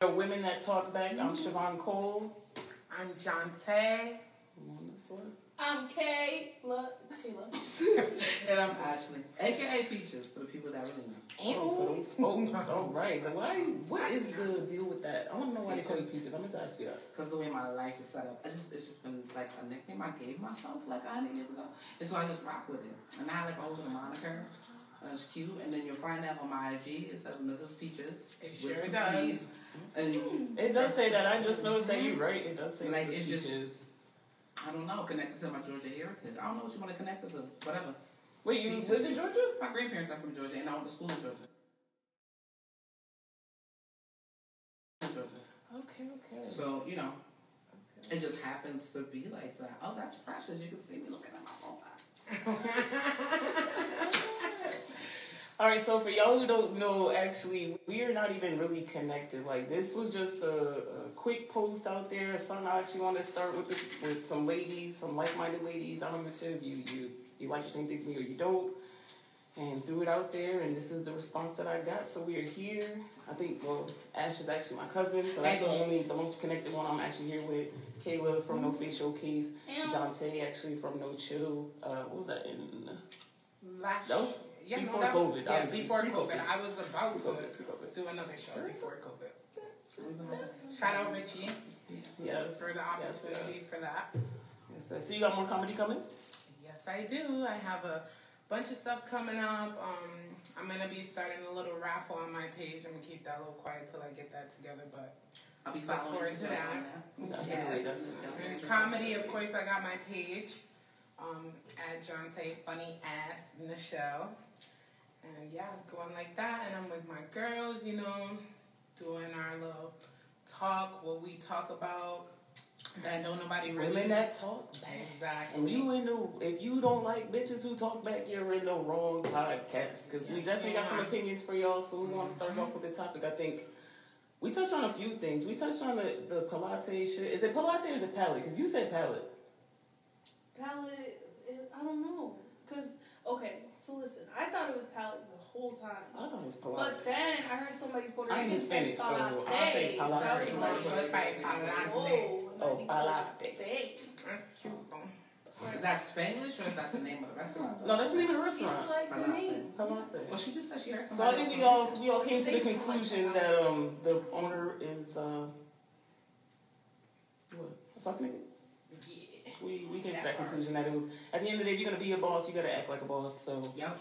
The Women That Talk Back. I'm Siobhan Cole. I'm Jonte. I'm on this one. I'm Kayla. Kayla. And I'm Ashley, aka Peaches, for the people that really know. Oh, for those folks. All right. Then Why? What is the deal with that? I want to know why they call you Peaches. I'm gonna ask you that. Because the way my life is set up, it's just, it's just been like a nickname I gave myself like a hundred years ago. And so I just rock with it. And I have like a whole little moniker. And it's cute. And then you'll find that on my IG. It says Mrs. Peaches. It with sure some does. T's. And It does say that. I just noticed that you're right. It does say Like, Mrs. it's just- I don't know, connected to my Georgia heritage. I don't know what you want to connect it to. Whatever. Wait, you live in Georgia? My grandparents are from Georgia, and I went to school in Georgia. Georgia. Okay, okay. So, you know, it just happens to be like that. Oh, that's precious. You can see me looking at my phone. All right, so for y'all who don't know, actually, we are not even really connected. Like this was just a, a quick post out there. Something I actually want to start with this, with some ladies, some like-minded ladies. I don't know if you you you like the same things me or you don't. And threw it out there, and this is the response that I got. So we are here. I think well, Ash is actually my cousin, so that's the only the most connected one I'm actually here with. Kayla from No Face Showcase, Jonte actually from No Chill. Uh, what was that in? Last That was yeah, no, before that- COVID, Yeah, obviously. before Pre-COVID. COVID. I was about to Pre-COVID, pre-COVID. do another show Sure. before COVID. Shout out Richie Yes. for the opportunity yes. for that. Yes, sir. So you got more comedy coming? Yes, I do. I have a bunch of stuff coming up. Um, I'm gonna be starting a little raffle on my page. I'm gonna keep that a little quiet till I get that together, but I'll be Look following forward you to too that. on yes. And comedy, of course, I got my page um, at Jonte Funny Ass Michelle. And yeah, going like that. And I'm with my girls, you know, doing our little talk, what we talk about. That don't nobody really. Women that talk back. Exactly. And you in the if you don't like bitches who talk back, you're in the wrong podcast. Because we definitely got some opinions for y'all. So we want to mm-hmm. start off with the topic. I think we touched on a few things. We touched on the the Pilates shit. Is it Pilates or is it palate? Because you said Palette. palette. I don't know. Cause okay, so listen, I thought it was palette the whole time. I thought it was Pilates. But then I heard somebody Puerto I'm Rican Hispanic, say so palate. I'll say So I was palate. like, So it's probably palate. Whoa, Oh, like, palate. That's cute. though. Is that Spanish or is that the name of the restaurant? no, that's the name of the It's restaurant. like the name. Pilates. Well, she just said she heard So I think we all we all came to the conclusion that um the owner is uh what a fuck nigga. Yeah. We we came to That that part. conclusion that it was at the end of the day if you're gonna be a boss you gotta act like a boss. So Yep.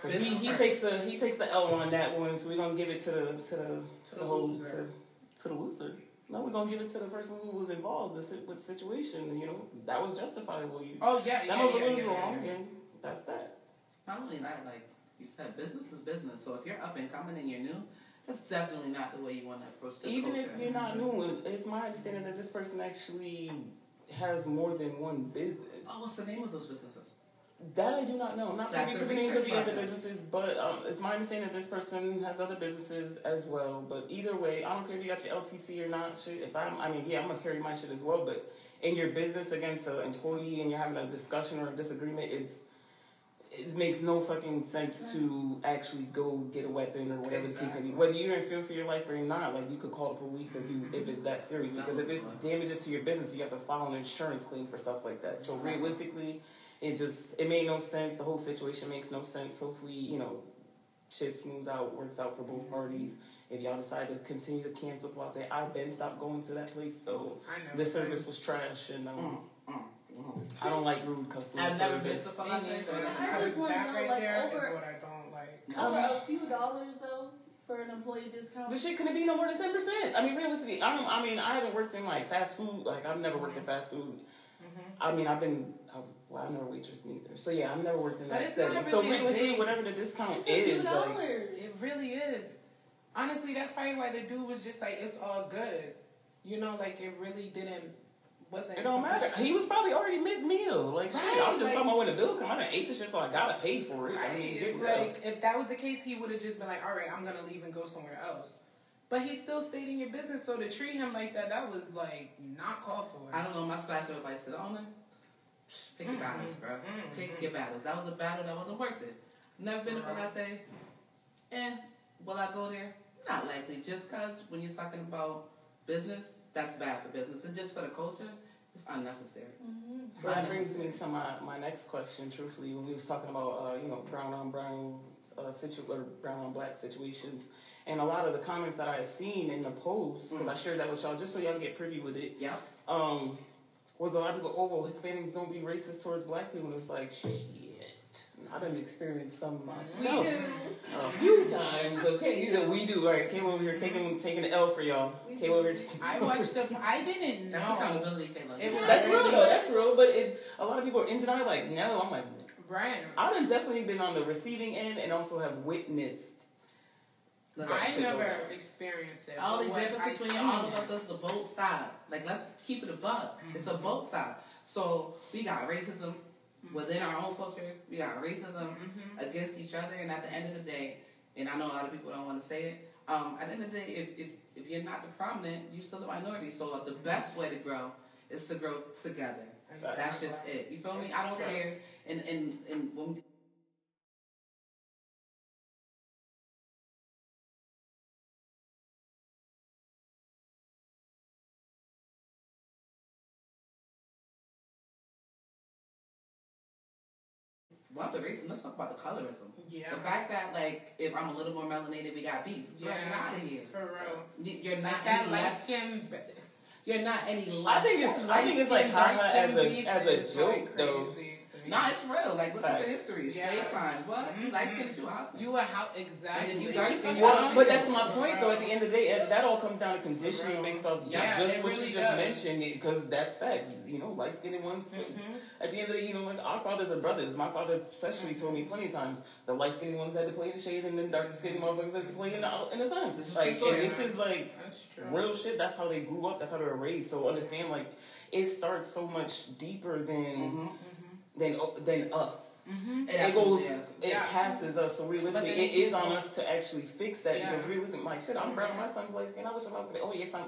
so he, he takes the he takes the L on that one. So we're gonna give it to the to the to the the whole loser. to, to the loser. No, we're gonna give it to the person who was involved with the situation. You know that was justifiable. You Oh yeah, yeah, that yeah, was yeah, yeah, wrong, yeah. and that's that. Not only that, like you said, business is business. So if you're up and coming and you're new, that's definitely not the way you want to approach the Even culture. if you're not new, it's my understanding that this person actually has more than one business. Oh, what's the name of those businesses? That I do not know. I'm not privy to the names of the other businesses, but um, it's my understanding that this person has other businesses as well. But either way, I don't care if you got your LTC or not. Shit, if I'm, I mean, yeah, I'm gonna carry my shit as well. But in your business against an employee and you're having a discussion or a disagreement, it's it makes no fucking sense to actually go get a weapon or whatever the case may be. Whether you're in fear for your life or you're not, like you could call the police if you if it's that serious. Because if was it's smart. damages to your business, you have to file an insurance claim for stuff like that. So realistically, it just it made no sense. The whole situation makes no sense. Hopefully, you know, shit smooths out, works out for both parties. If y'all decide to continue to cancel Pilates, I've been stopped going to that place, so the service was trash, and um, mm, mm. I don't like rude customer I've never been service. to Pilates. Me neither. or nothing. I just wanna know, right like, there is over- what I don't like. Over Um, a few dollars though for an employee discount. The shit couldn't be no more than ten percent. I mean, realistically, I don't. I mean, I haven't worked in like fast food. Like I've never worked in fast food. I mean, I've been. I've, well, I've never waitress neither. So yeah, I've never worked in But that it's not setting. So really a realistically, big- whatever the discount it's a few is, like, dollars. It really is. Honestly, that's probably why the dude was just like, it's all good. You know, like it really didn't, wasn't. it don't matter. push- He was probably already mid meal. Like shit, I'm just like- talking about when the bill come. I done ate the shit, so I gotta pay for it. I mean, it's get real. like if that was the case, he would have just been like, "All right, I'm gonna leave and go somewhere else." But he still stayed in your business, so to treat him like that, that was like not called for. I don't know. My splash of advice to the owner: pick your battles, bro. Mhm. Pick your battles. That was a battle that wasn't worth it. Never been to Right. Pilates. Eh, will I go there? Not likely. Just because when you're talking about business, that's bad for business, and just for the culture, it's unnecessary. Mm-hmm. So that brings me to my, my next question. Truthfully, when we was talking about uh, you know brown on brown uh, situ or brown on black situations, and a lot of the comments that I had seen in the post because I shared that with y'all just so y'all get privy with it. Yep. Um, was a lot of people, oh well, Hispanics don't be racist towards black people. And it's like shit. I done experienced some myself oh. We do. a few times. Okay, he said we do. All right, came over here taking taking the L for y'all. Came over here taking. I watched the. I didn't That's know. accountability, Kayla. It was- That's real though. That's real. But it, a lot of people are in denial. Like no, I'm like Brian. I've done definitely been on the receiving end and also have witnessed. Look, I shit never go down. experienced it. All the but difference between seen- all of us is the both side. Like let's keep it a buck. It's a mm-hmm. both side. So we got racism within our own cultures. We got racism Mhm. against each other. And at the end of the day, and I know a lot of people don't want to say it. Um, at the end of the day, if, if if you're not the prominent, you're still a minority. So the best way to grow is to grow together. That's just it. You feel me? I don't That's care. And and and when Well, the racism. Let's talk about the colorism. Yeah. The fact that like if I'm a little more melanated, we got beef. Bro, Yeah. get out of here. For real. You- You're not Like that light less. skin. You're not any less. I think it's I think it's like dark haha skin as a as a joke though. crazy to me. Nah, it's real. Like look at the Facts. history. Yeah. Slave time. What? You Mhm. light skinned, you a house. You a how exactly? And if you dark skin, you Well, out. but that's my point though. At the end of the day, that all comes down to conditioning based off Yeah, just what really you just does. mentioned. Because that's fact. You know, light skinned ones. Mhm. At the end of the day, you know, like our fathers are brothers. My father especially told me plenty of times the light skinned ones had to play in the shade, and then dark skinned motherfuckers had to play in the in the sun. This is Like, true and this is like real shit. That's how they grew up. That's how they were raised. So understand, like, it starts so much deeper than Mm-hmm. Than than us. Mm-hmm. It goes, Yeah. it Yeah. passes us. So realistically, it is on people- us to actually fix that Yeah. because realistically, like, shit, I'm brown. My son's light skin. I wish I was. Oh yeah, son.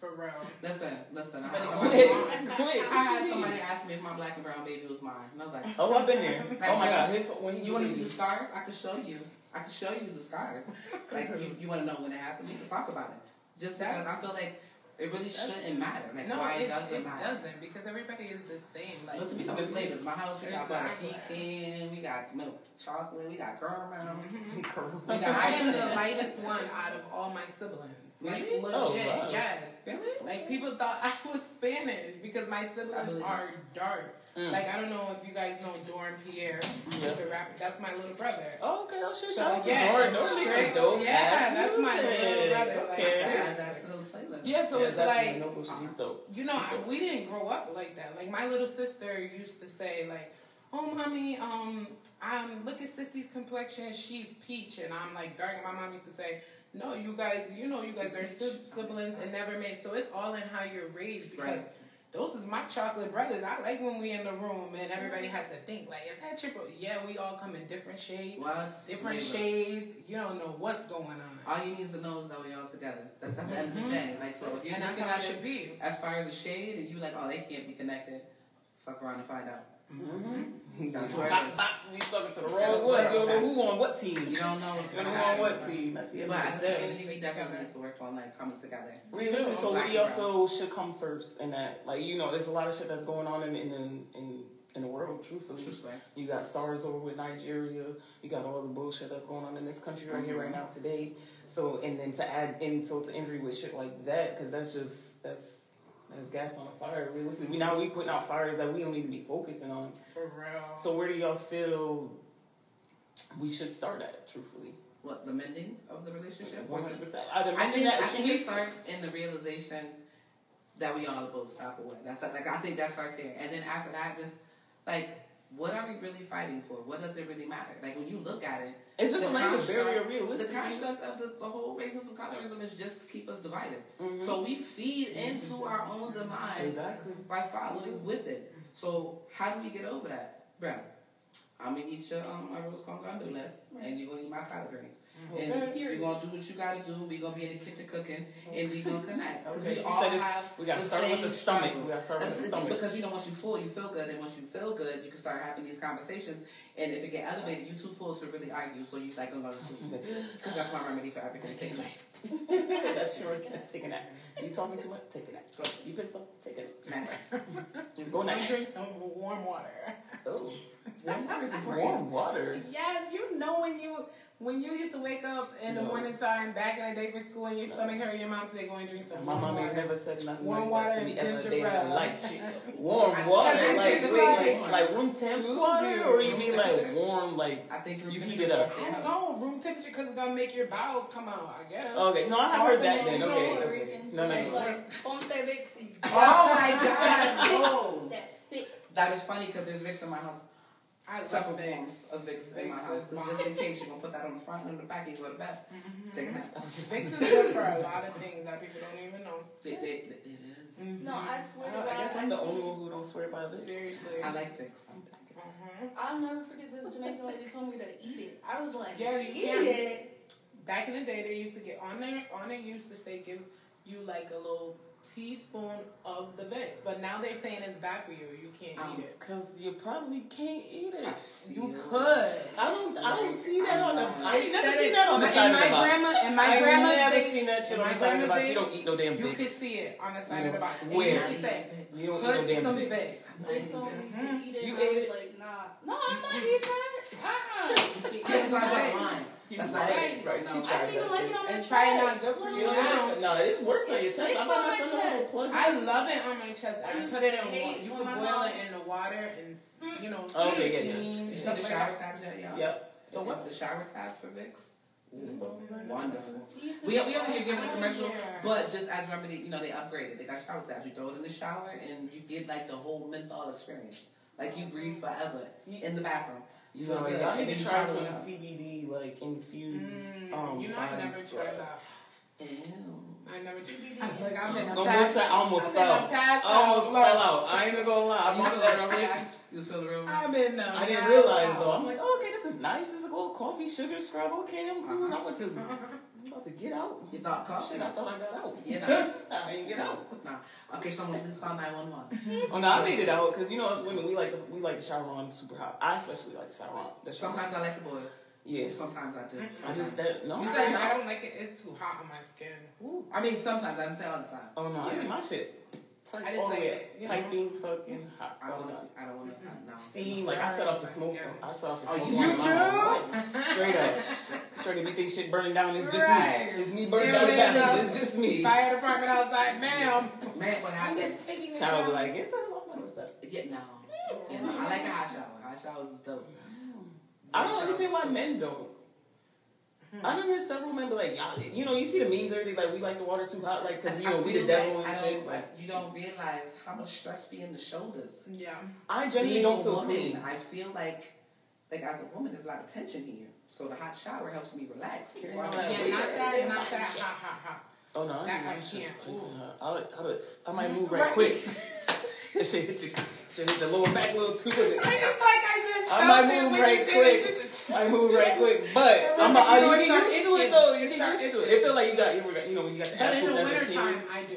For real. Listen, listen. I had somebody, goes Quit, on. quit. I had somebody ask me if my black and brown baby was mine, and I was like, Oh, I've been there. Like, Oh my god, his when he "You want to see the scarf? I could show you. I could show you the scarf. Like you, you want to know when it happened? We can talk about it. Just because I feel like it really That's- shouldn't matter. Like no, why it, does it it matter? doesn't because everybody is the same. Like Let's become flavors. My house, we got butter pecan, we got milk chocolate, we got caramel. Mhm. We got I am the lightest one out of all my siblings. Like Really? legit, Oh, wow. yes. Really? Like people thought I was Spanish because my siblings are dark. Mm. Like I don't know if you guys know Jordan Pierre, Yeah. the rapper. That's my little brother. Oh, okay, oh shit, So, shout out to yeah, Jordan. Jordan makes some dope yeah, ass that's my little music. brother, like, Okay. seriously. Yeah, that's a little playlist. Yeah, so Yeah, it's definitely, like no. He's dope. You know, I, we didn't grow up like that. Like my little sister used to say, like, "Oh, mommy, um, I'm look at Sissy's complexion. She's peach," and I'm like dark. And my mom used to say, "No, you guys, you know, you guys are siblings and never made." So it's all in how you're raised because. Right. Those is my chocolate brothers. I like when we in the room and everybody has to think like, is that triple? Yeah, we all come in different shades, What? different Flavors. shades. You don't know what's going on, All you need to know is that we all together. That's at the end of the Mhm. day. Like so, if you're and that's looking how it at should it be. as far as the shade, and you like, oh, they can't be connected. Fuck around and find out. Mm-hmm. That's where Bop, bop. We talking to the wrong where ones. You don't know who on what team. You don't know what's You don't going know to on what team at the end But of as the a day. community, we definitely need to work on like coming together. Realistically, so Black what do y'all feel should come first in that? Like, you know, there's a lot of shit that's going on in in in, in, in the world, truthfully. Truthfully. You got SARS over with Nigeria. You got all the bullshit that's going on in this country right here, right now, today. So, and then to add insult to injury with shit like that, because that's just that's that's gas on the fire. Realistically, we now we putting out fires that we don't need to be focusing on. For real. So, where do y'all feel we should start at? Truthfully, What the mending of the relationship? one Or hundred percent. I think that I think it starts in the realization that we all have both stop away. That's like I think that starts there, and then after that, just like what are we really fighting for? What does it really matter? Like when you look at it, It's just a language barrier, the construct of the, the whole racism, colorism is just to keep us divided. Mhm. So we feed into our own demise exactly. by following with it. So how do we get over that, bro? I'm gonna eat your um my arroz con gandules, and you're gonna eat my collard greens. Mm-hmm. And Okay. you're gonna do what you gotta do. We gonna be in the kitchen cooking, and we gonna mm-hmm. connect. Because Okay, we she all said have we gotta the start with same the stomach. struggle. We gotta start with That's the the thing, stomach. because you know once you full, you feel good, and once you feel good, you can start having these conversations. And if it get elevated, you too full to really argue. So you like oh, another solution. Because that's my remedy for everything. Take it. That's sure. Take a nap. You talking too much? Take a nap. Go. You pissed off? Take a nap. Go Go nap. drink some warm water. Oh, Warm water is great. warm water. Yes, you know when you when you used to wake up in the No. morning time back in the day for school and your stomach hurt, your mom said go and drink some My warm mom ain't water. never said nothing Warm like water that to me and ever ginger day in my ale. life. Warm water, I like think wait, it's like, like room temp Room water, or you mean like warm, like I think You heat it up. is I don't know, room temperature because it's gonna make your bowels come out. I guess. okay? No, I have heard that then. You Okay, okay. No, no, no. like Ponte Vixie. Oh my god, no. That's sick. That is funny because there's Vicks in my house. I Several love forms Vicks. of Vicks in my house. is 'cause bomb. just in case you're gonna put that on the front and on the back and you go to bed. Take a nap. Vicks is good for a lot of things that people don't even know. They, they, they, it is. No, I swear to I guess I'm the I only one who don't swear by this. Seriously. I like Vicks. Mhm. I'll never forget this Jamaican lady told me to eat it. I was like, Yeah, you eat can. it. Back in the day, they used to get on there. On there used to say give you like a little teaspoon of the Vicks, but now they're saying it's bad for you. You can't Um, eat it. Cause you probably can't eat it. You could. I don't. I don't see that on the. I They ain't never said seen that on the in side of my the box. grandma, in my I grandma's never day, seen that shit in on my the side of the box. day, You don't eat no damn Vicks. You could see it on the side of the box. And Where? It used to say, You don't eat no damn some Vicks. Vicks. They told me to Mhm. eat it. You I ate was it? like, nah. No, I'm not eating that. Uh-uh. Yes, I don't mind. You That's right, right. right. No, She I tried didn't even like shit. it on my And chest. try it not good for You you now. No, it works on your chest. I on thought my my son had chest. I love it on my chest. I I put it in water. You when could my boil mom- it in the water and, you know, Oh, okay, yeah, yeah. steam, You see the shower that. tabs yet, y'all? Yep. The what? The shower tabs for Vicks? Mm-hmm. Wonderful. He We, be we over here giving a outside. commercial, Yeah. but just as remedy, you know, they upgraded. They got shower tabs. You throw it in the shower and you get like the whole menthol experience. Like you breathe forever in the bathroom. You You know, feel good. y'all And need to try some it. CBD like infused. Mm, um, you know, I never scrub. tried that. Ew. I never did. CBD. Like, I'm in a Don't pass. bullshit. I almost I'm fell. in a pass I almost out. fell out. I ain't gonna lie. I You bought feel that the shit. room? You feel the room? I'm in a I didn't realize out. though. I'm like, oh, okay, this is nice. It's a little coffee sugar scrub. Okay, I'm cool. I'm about to, I'm about to get out. You thought coffee? Shit, I thought I got out. You know? I ain't get out. Nah. Okay, someone please call 911. Oh no, I made it out because you know us women we like to, we like to shower on super hot. I especially like the shower on. The shower. Sometimes I like the boy. yeah. Sometimes I do. I just that no. You I said don't- I don't like it. It's too hot on my skin. Ooh. I mean, sometimes I didn't say all the time. Oh no, I did my shit. Touch I just like oh, it, up. you know. Piping fucking hot. I don't want. time. I don't want to. No. Steam like I set off the smoke. I set off the Oh, smoke. you on You do? Straight up. Straight up. You think shit burning down? It's just Right. me. It's me burning Yeah, down the bathroom. It's just me. Fire department outside, ma'am. Man, what I'm happened? just taking it Tyler be like, get the hell off my doorstep. Yeah, no. Yeah, no. I like a hot shower. Hot showers is dope. I don't understand why men don't. Hmm. I done heard several men be like, y'all, you know, you see the memes everything like we like the water too hot, like because you I know we the devil like and I shit. Like you don't realize how much stress be in the shoulders. Yeah. I genuinely Being don't feel woman, clean. I feel like, like as a woman, there's a lot of tension here. So the hot shower helps me relax. Carry before I on go that Yeah, not that, not that hot, hot, hot. Oh no, I That do I can't. Like, Ooh. uh, I, I, I might Mm, move right right. quick. that shit hit you. Shit hit the lower back a little too with it. It's like I just I felt might it move when right you did quick. it. I move right quick, but It I'm was a, like, you you get it start used to it though. You It get used to it. It feel like you got you, know when you got your ass in the whooped as a winter kid. time, I do.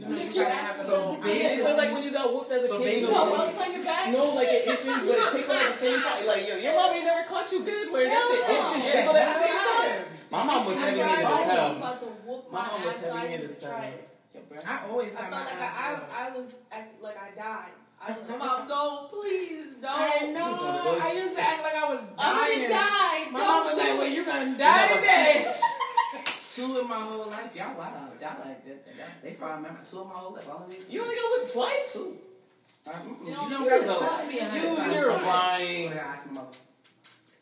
You know, You you try to have a ass So little. whooped. Yeah, it feels like when you got whooped as a So kid. basically- You know, What, like, on your back? no, like it itches, but it tickle at the same time. Like yo, your mom ain't never caught you good where that shit no. itch and at the same time. My mom was I'm heavy glad handed as hell. to whoop My my mom was ass, so I heavy-handed as hell. it. Yeah, bro. I always got felt my like ass I, whooped. I, I was like I died. I was like, Mom, don't, please, don't. I know. These are the worst. I used to act like I was I'm gonna dying. My don't mom was like, it. "Well, you're gonna die today." Two in my whole life, y'all wow, y'all like that. Y'all, they probably remember two of my whole life. All of these. You only got whipped twice. two. Uh, mm-mm. You You don't don't do gotta that. tell me a hundred You- times. you're lying. Sorry, I asked my mother.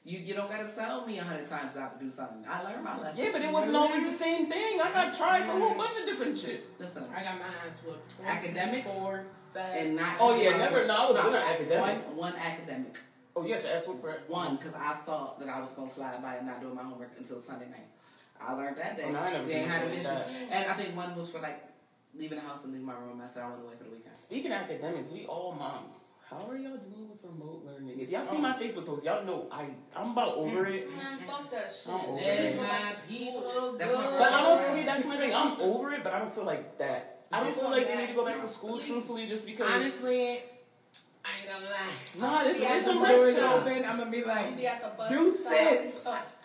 You you don't gotta tell me a hundred times not to do something. I learned my lesson. Yeah, but it wasn't always the same thing. I got tried for a whole bunch of different shit. Listen, I got my ass whooped. Academics? Four, seven. and not. Oh, yeah, one- never- no, I was not good at academics. One, one academic. Oh, you got your ass whooped for it. One, because I thought that I was gonna slide by and not doing my homework until Sunday night. I learned that day. Oh, no, I never we did ain't had shit an that. And I think one was for like leaving the house and leaving my room. I said I went away for the weekend. Speaking of academics, we all moms How are y'all doing with remote learning? If y'all see oh. my Facebook post, y'all know I I'm about over it. Mm-hmm. Man, fuck that shit. I'm over And it. my people That's my. But I don't see that's my thing. I'm over it, but I don't feel like that. I don't feel like they need to go back to school, truthfully, just because. Honestly, I ain't gonna lie. Nah, this See, I is know Doors open, I'm gonna be I'm like, be at the bus. dude, stop. sis.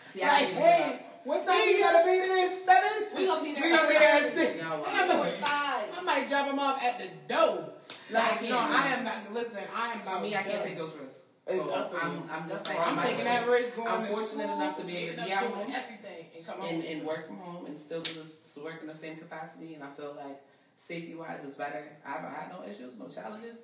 See, I Like, hey, what time you gotta be there? Seven? We gonna be there. We gonna be there at six. Y'all wild. I'm like, Five. I might drop him off at the door. Nah, I Like, no, I am not. Listen, I am For about me, I can't take those risks. So I feel I'm. I'm just That's like, I'm I'm taking that risk going I'm to fortunate school, enough to be able to be up, out doing everything and come and, home. and work from home and still do this work in the same capacity. And I feel like safety wise is better. I haven't had no issues, no challenges.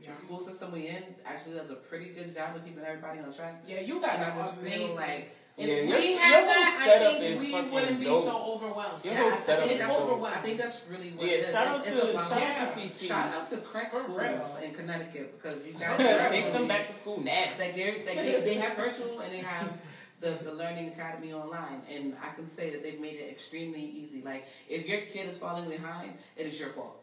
Yeah. The school system we in actually does a pretty good job of keeping everybody on track. Yeah, you got And I an just amazing. feel like if Yeah, we your- your had whole that, I think is we wouldn't be dope. so overwhelmed. Your Yeah, whole I setup think is it's dope. overwhelmed. I think that's really what Yeah, it is. shout it's, out it's to about, shout Yeah. out to CT. shout out to CREC For Schools real. in Connecticut because you guys Take them back to school now. like they're like they, they have virtual and they have the, the learning academy online and I can say that they've made it extremely easy. Like if your kid is falling behind, it is your fault.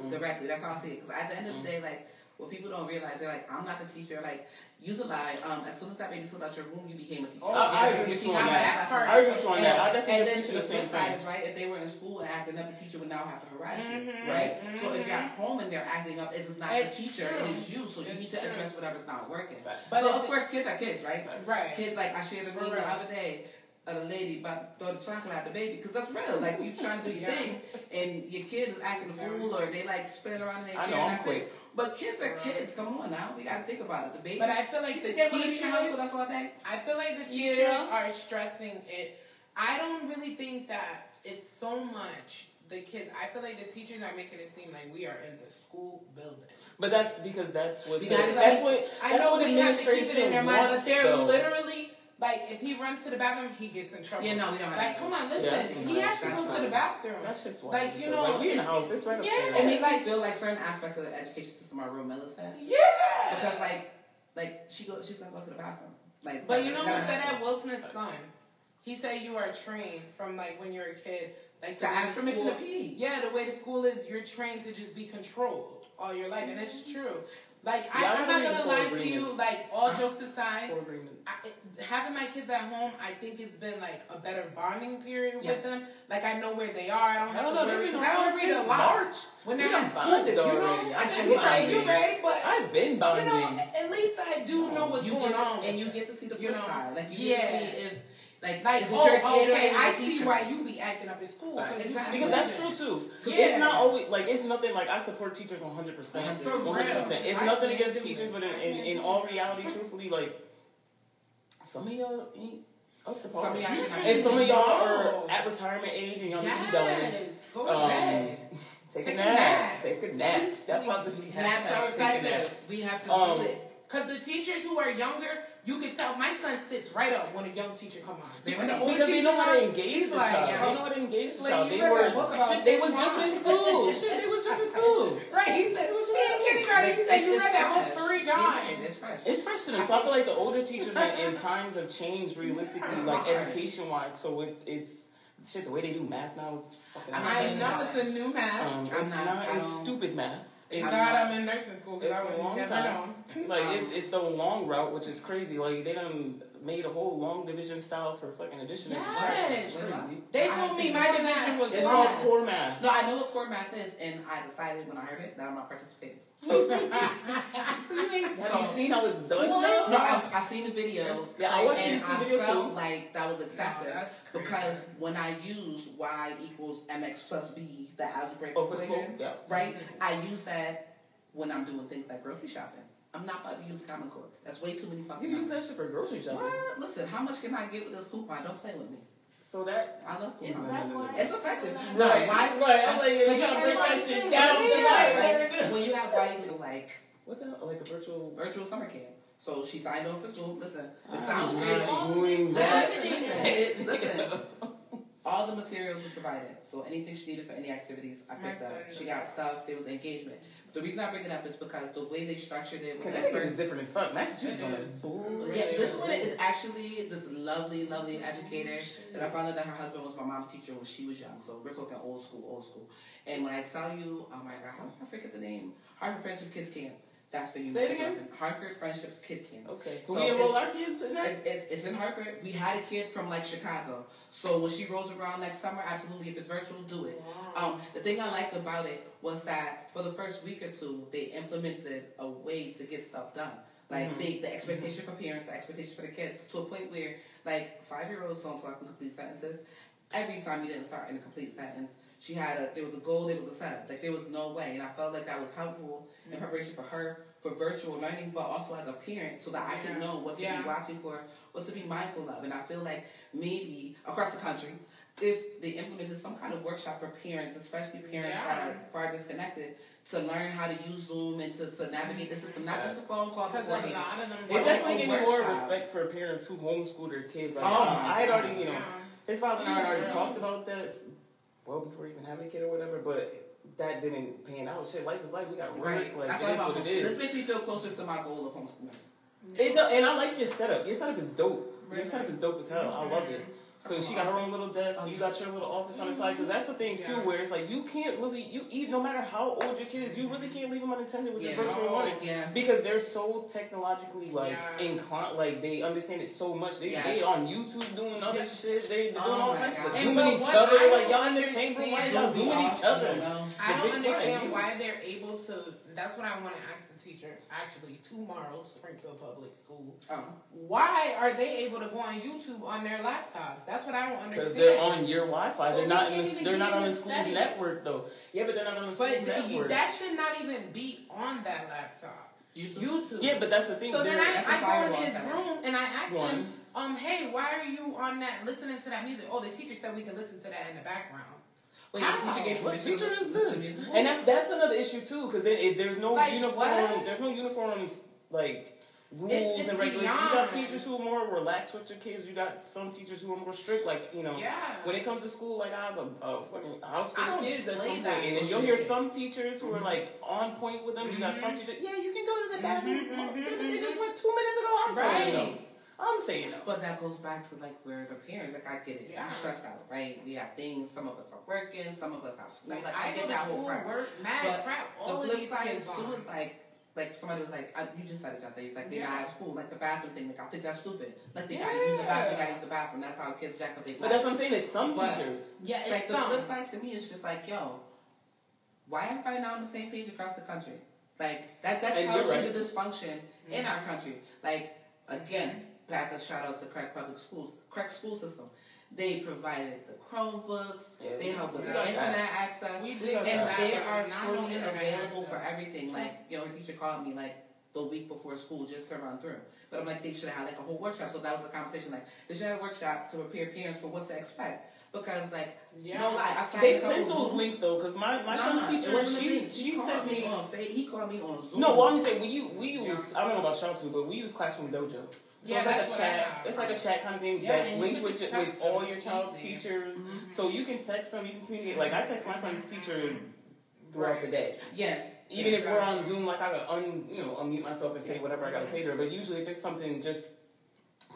Mm. Directly. That's how I see it. Because at the end of Mm. the day, like what people don't realize, they're like, I'm not the teacher. Like use a lie. Um, as soon as that baby slipped out your room, you became a teacher. Oh, I agree with you on that. I agree with you on that. I And then preach the the same flip side is right. If they were in school and acting up, the teacher would now have to harass you, Mhm, right? So if you're at home and they're acting up, it's not It's the teacher, true. it is you. So you It's need to true. address whatever's not working. But so of course, kids are kids, right? Right. Kids like I shared a For the real. other day of a lady about to throw the chocolate at the baby because that's real. Like you trying to do your Yeah. thing and your kid is acting a fool or they like spinning around in their I chair. know, and I'm that's quick. It. But kids are kids. Come on now, we got to think about it. The baby. But I feel like the think they're gonna be in the house teachers, with us all day. I feel like the teachers Yeah. are stressing it. I don't really think that it's so much the kids. I feel like the teachers are making it seem like we are in the school building. But that's because that's what Because, that's like, what I know what we have to keep it in administration their mind, wants, but they're though. literally like if he runs to the bathroom, he gets in trouble. Yeah, no, we don't have Like, come on, listen. that's he has to go to the bathroom. That shit's wild. Like, you So, know, like, we in the it's- house. It's right yeah. upstairs. It makes me feel like certain aspects of the education system are real militant Yeah. because like like she goes she's gonna go to the bathroom. Like, But you know it's who gotta said happen. that? Will Smith's son. He said you are trained from like when you're a kid, like To the ask the permission to pee. Yeah, the way the school is, you're trained to just be controlled all your life, and it's mm-hmm. true. Like Yeah, I I, I'm not gonna lie to you. Like all jokes aside, I, having my kids at home, I think it's been like a better bonding period Yeah. with them. Like I know where they are. I don't I have don't to know. worry. They've been 'cause I read a since lot. March. When they're done at school, bonded you know. I, I've been you're right, bonding. you're right, but I've been you bonding. know, at least I do know what's you going get on, and you get to see the You flip know, side. Like you yeah. get to see if like, Like, is it oh, okay, is I see teacher? why you be acting up at school. Right. Exactly. Because that's true too. Yeah. It's not always like it's nothing like I support teachers one hundred percent. One hundred percent. It's I nothing against teachers, it. but in, in, in all reality, truthfully, like some of y'all ain't up to par. Some of y'all and some of y'all are at retirement age and y'all need to be done. Go Um, take, Take a nap. nap. Take a nap. That's to be Naps are hashtag take a nap. effective. We have to Um, do it. Cause the teachers who are younger, you can tell my son sits right up when a young teacher come on. They When the ready. older Because they know how to engage the like, child. yo. They know how to engage the Like, child. They were that shit. They was just in school. shit. They was just in school. Right, he said, he in kindergarten, he said, you read that book three times. It's fresh. It's fresh to them. So I feel like the older teachers in, in times have changed realistically, like education wise. So it's it's shit. The way they do math now is fucking. I'm not I doing know it's a new math. Um, it's not- not. It's don't- stupid math. Thank It's God I'm in nursing school because it's I a would long never time. known. like Um, it's it's the long route, which is crazy. Like they done made a whole long division style for fucking addition and Yes. It's crazy. They I told me my core division math. was It's long. called core math. No, I know what core math is, and I decided when I heard it that I'm not participating. Have you seen how it's done? What? No, I've, I've seen the video, That's Yeah, I watched the and YouTube I video felt too. like that was excessive No, because when I use y equals mx plus b, the algebraic Oh, for equation. Yeah. right? I use that when I'm doing things like grocery shopping. I'm not about to use Common Core. That's way too many fucking You use numbers. that shit for grocery shopping. What? Listen, how much can I get with this coupon? Don't play with me. So that. I love Is coupons. that why? It's effective. Right, No, Right, why? right. I'm like, Because you gotta break that shit down to Yeah, like, like, when you have y equals like What the hell? Like a virtual. virtual summer camp. So she signed on for school. Listen, it oh, sounds not crazy. doing Listen, that. listen. All the materials were provided. So anything she needed for any activities, I picked up. She got stuff. There was engagement. The reason I bring it up is because the way they structured it with that Connecticut is different as fuck. Massachusetts on that. Yeah, this one is actually this lovely, lovely educator that I found out that her husband was my mom's teacher when she was young. So we're talking old school, old school. And when I tell you, oh my god, how did I forget the name? Harvard Friends with Kids Camp. That's for you. Say it again? Hartford Friendships Kid Camp. Okay. Can So we enroll our kids in that? It's, it's, it's in Hartford. We had a kid from like Chicago. So when she rolls around next summer, absolutely, if it's virtual, do it. Um, the thing I liked about it was that for the first week or two, they implemented a way to get stuff done. Like Mhm. they, the expectation for parents, the expectation for the kids, to a point where like five year olds don't talk in complete sentences. Every time you didn't start in a complete sentence, she had a there was a goal, there was a setup. Like there was no way, and I felt like that was helpful in mm-hmm. preparation for her for virtual learning, but also as a parent, so that I could know what to Yeah. be watching for, what to be mindful of. And I feel like maybe across the country, if they implemented some kind of workshop for parents, especially parents that Yeah. are far disconnected, to learn how to use Zoom and to, to navigate the system, not just the phone call beforehand. lot of them. They Well, definitely me more respect for parents who homeschool their kids. Like, Oh I, had already, you know, his father and I had already talked about that well before even having a kid or whatever, but that didn't pan out. Shit, life is life. We got work. Right. Like, I it about what it homeschooling. This makes me feel closer to my goal of homeschooling. It and I like your setup. Your setup is dope. Your setup is dope as hell. I love it. Mm-hmm. So she got her own little desk. You got your little office on the side. Because that's the thing too, where it's like you can't really you even no matter how old your kid is, you really can't leave them unattended with Yeah. this virtual Oh. learning. Yeah. Because they're so technologically like Yeah. inclined, like they understand it so much. They Yes. they on YouTube doing other Yeah. shit. They doing Oh all types of zooming each other. Like y'all in the same room. Why y'all each other? I don't understand why they're able to. That's what I want to ask the teacher. Actually, tomorrow, Springfield Public School. Oh. Why are they able to go on YouTube on their laptops? That's what I don't understand. Because they're on your Wi-Fi. They're not in the. They're not on the the school's settings. network though. Yeah, but they're not on the school's But network. you, that should not even be on that laptop. YouTube. YouTube. yeah, but that's the thing. So then they're- I, that's a I go firewall in his setting. room and I ask Go him, um, hey, why are you on that listening to that music? Oh, the teacher said we can listen to that in the background. Wait, How? teacher gave What permission to teacher is listen- listen to this? And that's that's another issue too, because then if there's no Like, uniform, what? there's no uniforms like rules it's and regulations. You got teachers who are more relaxed with your kids. You got some teachers who are more strict. Like you know, Yeah. when it comes to school, like I have a, a fucking house full of kids at some point, that and then you'll hear some teachers who are Mhm. like on point with them. You got some Mhm. teachers, yeah, you can go to the bathroom. Mhm, Oh, mhm, They just mhm. went two minutes ago. I'm saying no. Right. I'm saying no. But that goes back to like where the parents, like I get it, Yeah. I'm stressed out, right? We have things. Some of us are working, some of us have school. Like, Like, I, I, get that whole part. work, mad But crap. All the flip side is too is like like somebody was like I, you just said it, Jonte. It's like they're Yeah. not at school, like the bathroom thing. Like I think that's stupid. Like they gotta use the bathroom, they gotta use the bathroom. That's how kids jack up their But that's what I'm saying. It's some But- teachers. Yeah, it's like the some. flip side to me is just like, yo, why am I not on the same page across the country? Like that that tells you're right. the dysfunction in our country. Like again, back a shout out to CREC Public Schools, CREC school system. They provided the Chromebooks, Yeah, they help with the got that. internet access, We We did got and they are fully internet available for access. everything. Like, you know, a teacher called me like the week before school just to run through. But I'm like, they should have had like a whole workshop. So that was the conversation. Like, they should have a workshop to prepare parents for what to expect. Because like, Yeah. no lie, I They in a couple sent those links though, because my, my Nah, son's teacher, wasn't she she sent me. on Fa- he called me on Zoom. No, well, I'm saying we use we use. Yeah. I don't know about y'all too, but we use Classroom Dojo. So Yeah, it's like that's a chat. have. It's like a chat kind of thing Yeah, that's linked with with them. all your child's easy. teachers. Mhm. So you can text them. You can communicate. Like I text my son's teacher throughout the day. Yeah. Even if we're on Zoom, like I could un, you know, unmute myself and say whatever I gotta say to her. But usually, if it's something just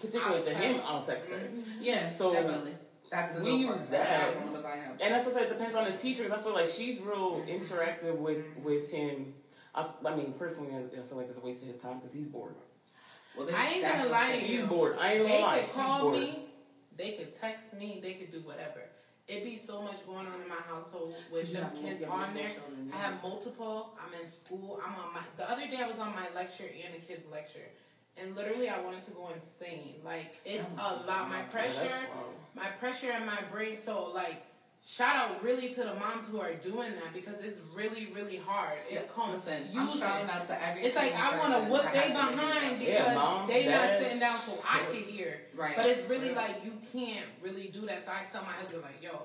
particular I'll to him. I'll text her. Mhm. Yeah. So, definitely. That's the we use part. that. That's the one of us I have. And that's what I said. It depends on the teacher. Cause I feel like she's real interactive with with him. I, f- I mean, personally, I, I feel like it's a waste of his time because he's bored. Well, they- I ain't that's gonna the lie to you. He's bored. I ain't They gonna lie. They could call me, they could text me, they could do whatever. It'd be so much going on in my household with You them have kids on there. children, I have multiple. I'm in school. I'm on my. The other day I was on my lecture and the kids' lecture, and literally I wanted to go insane. Like it's a lot. My wild. Yeah, that's pressure, my pressure in my brain. So like, shout out really to the moms who are doing that because it's really really hard. It's Yeah, Listen, I'm confusing. shouting out to every. It's like I want to whoop they has to make it behind because Yeah, moms, they not sitting down so I can hear. Right. But it's really Right. like you can't really do that. So I tell my husband like, yo,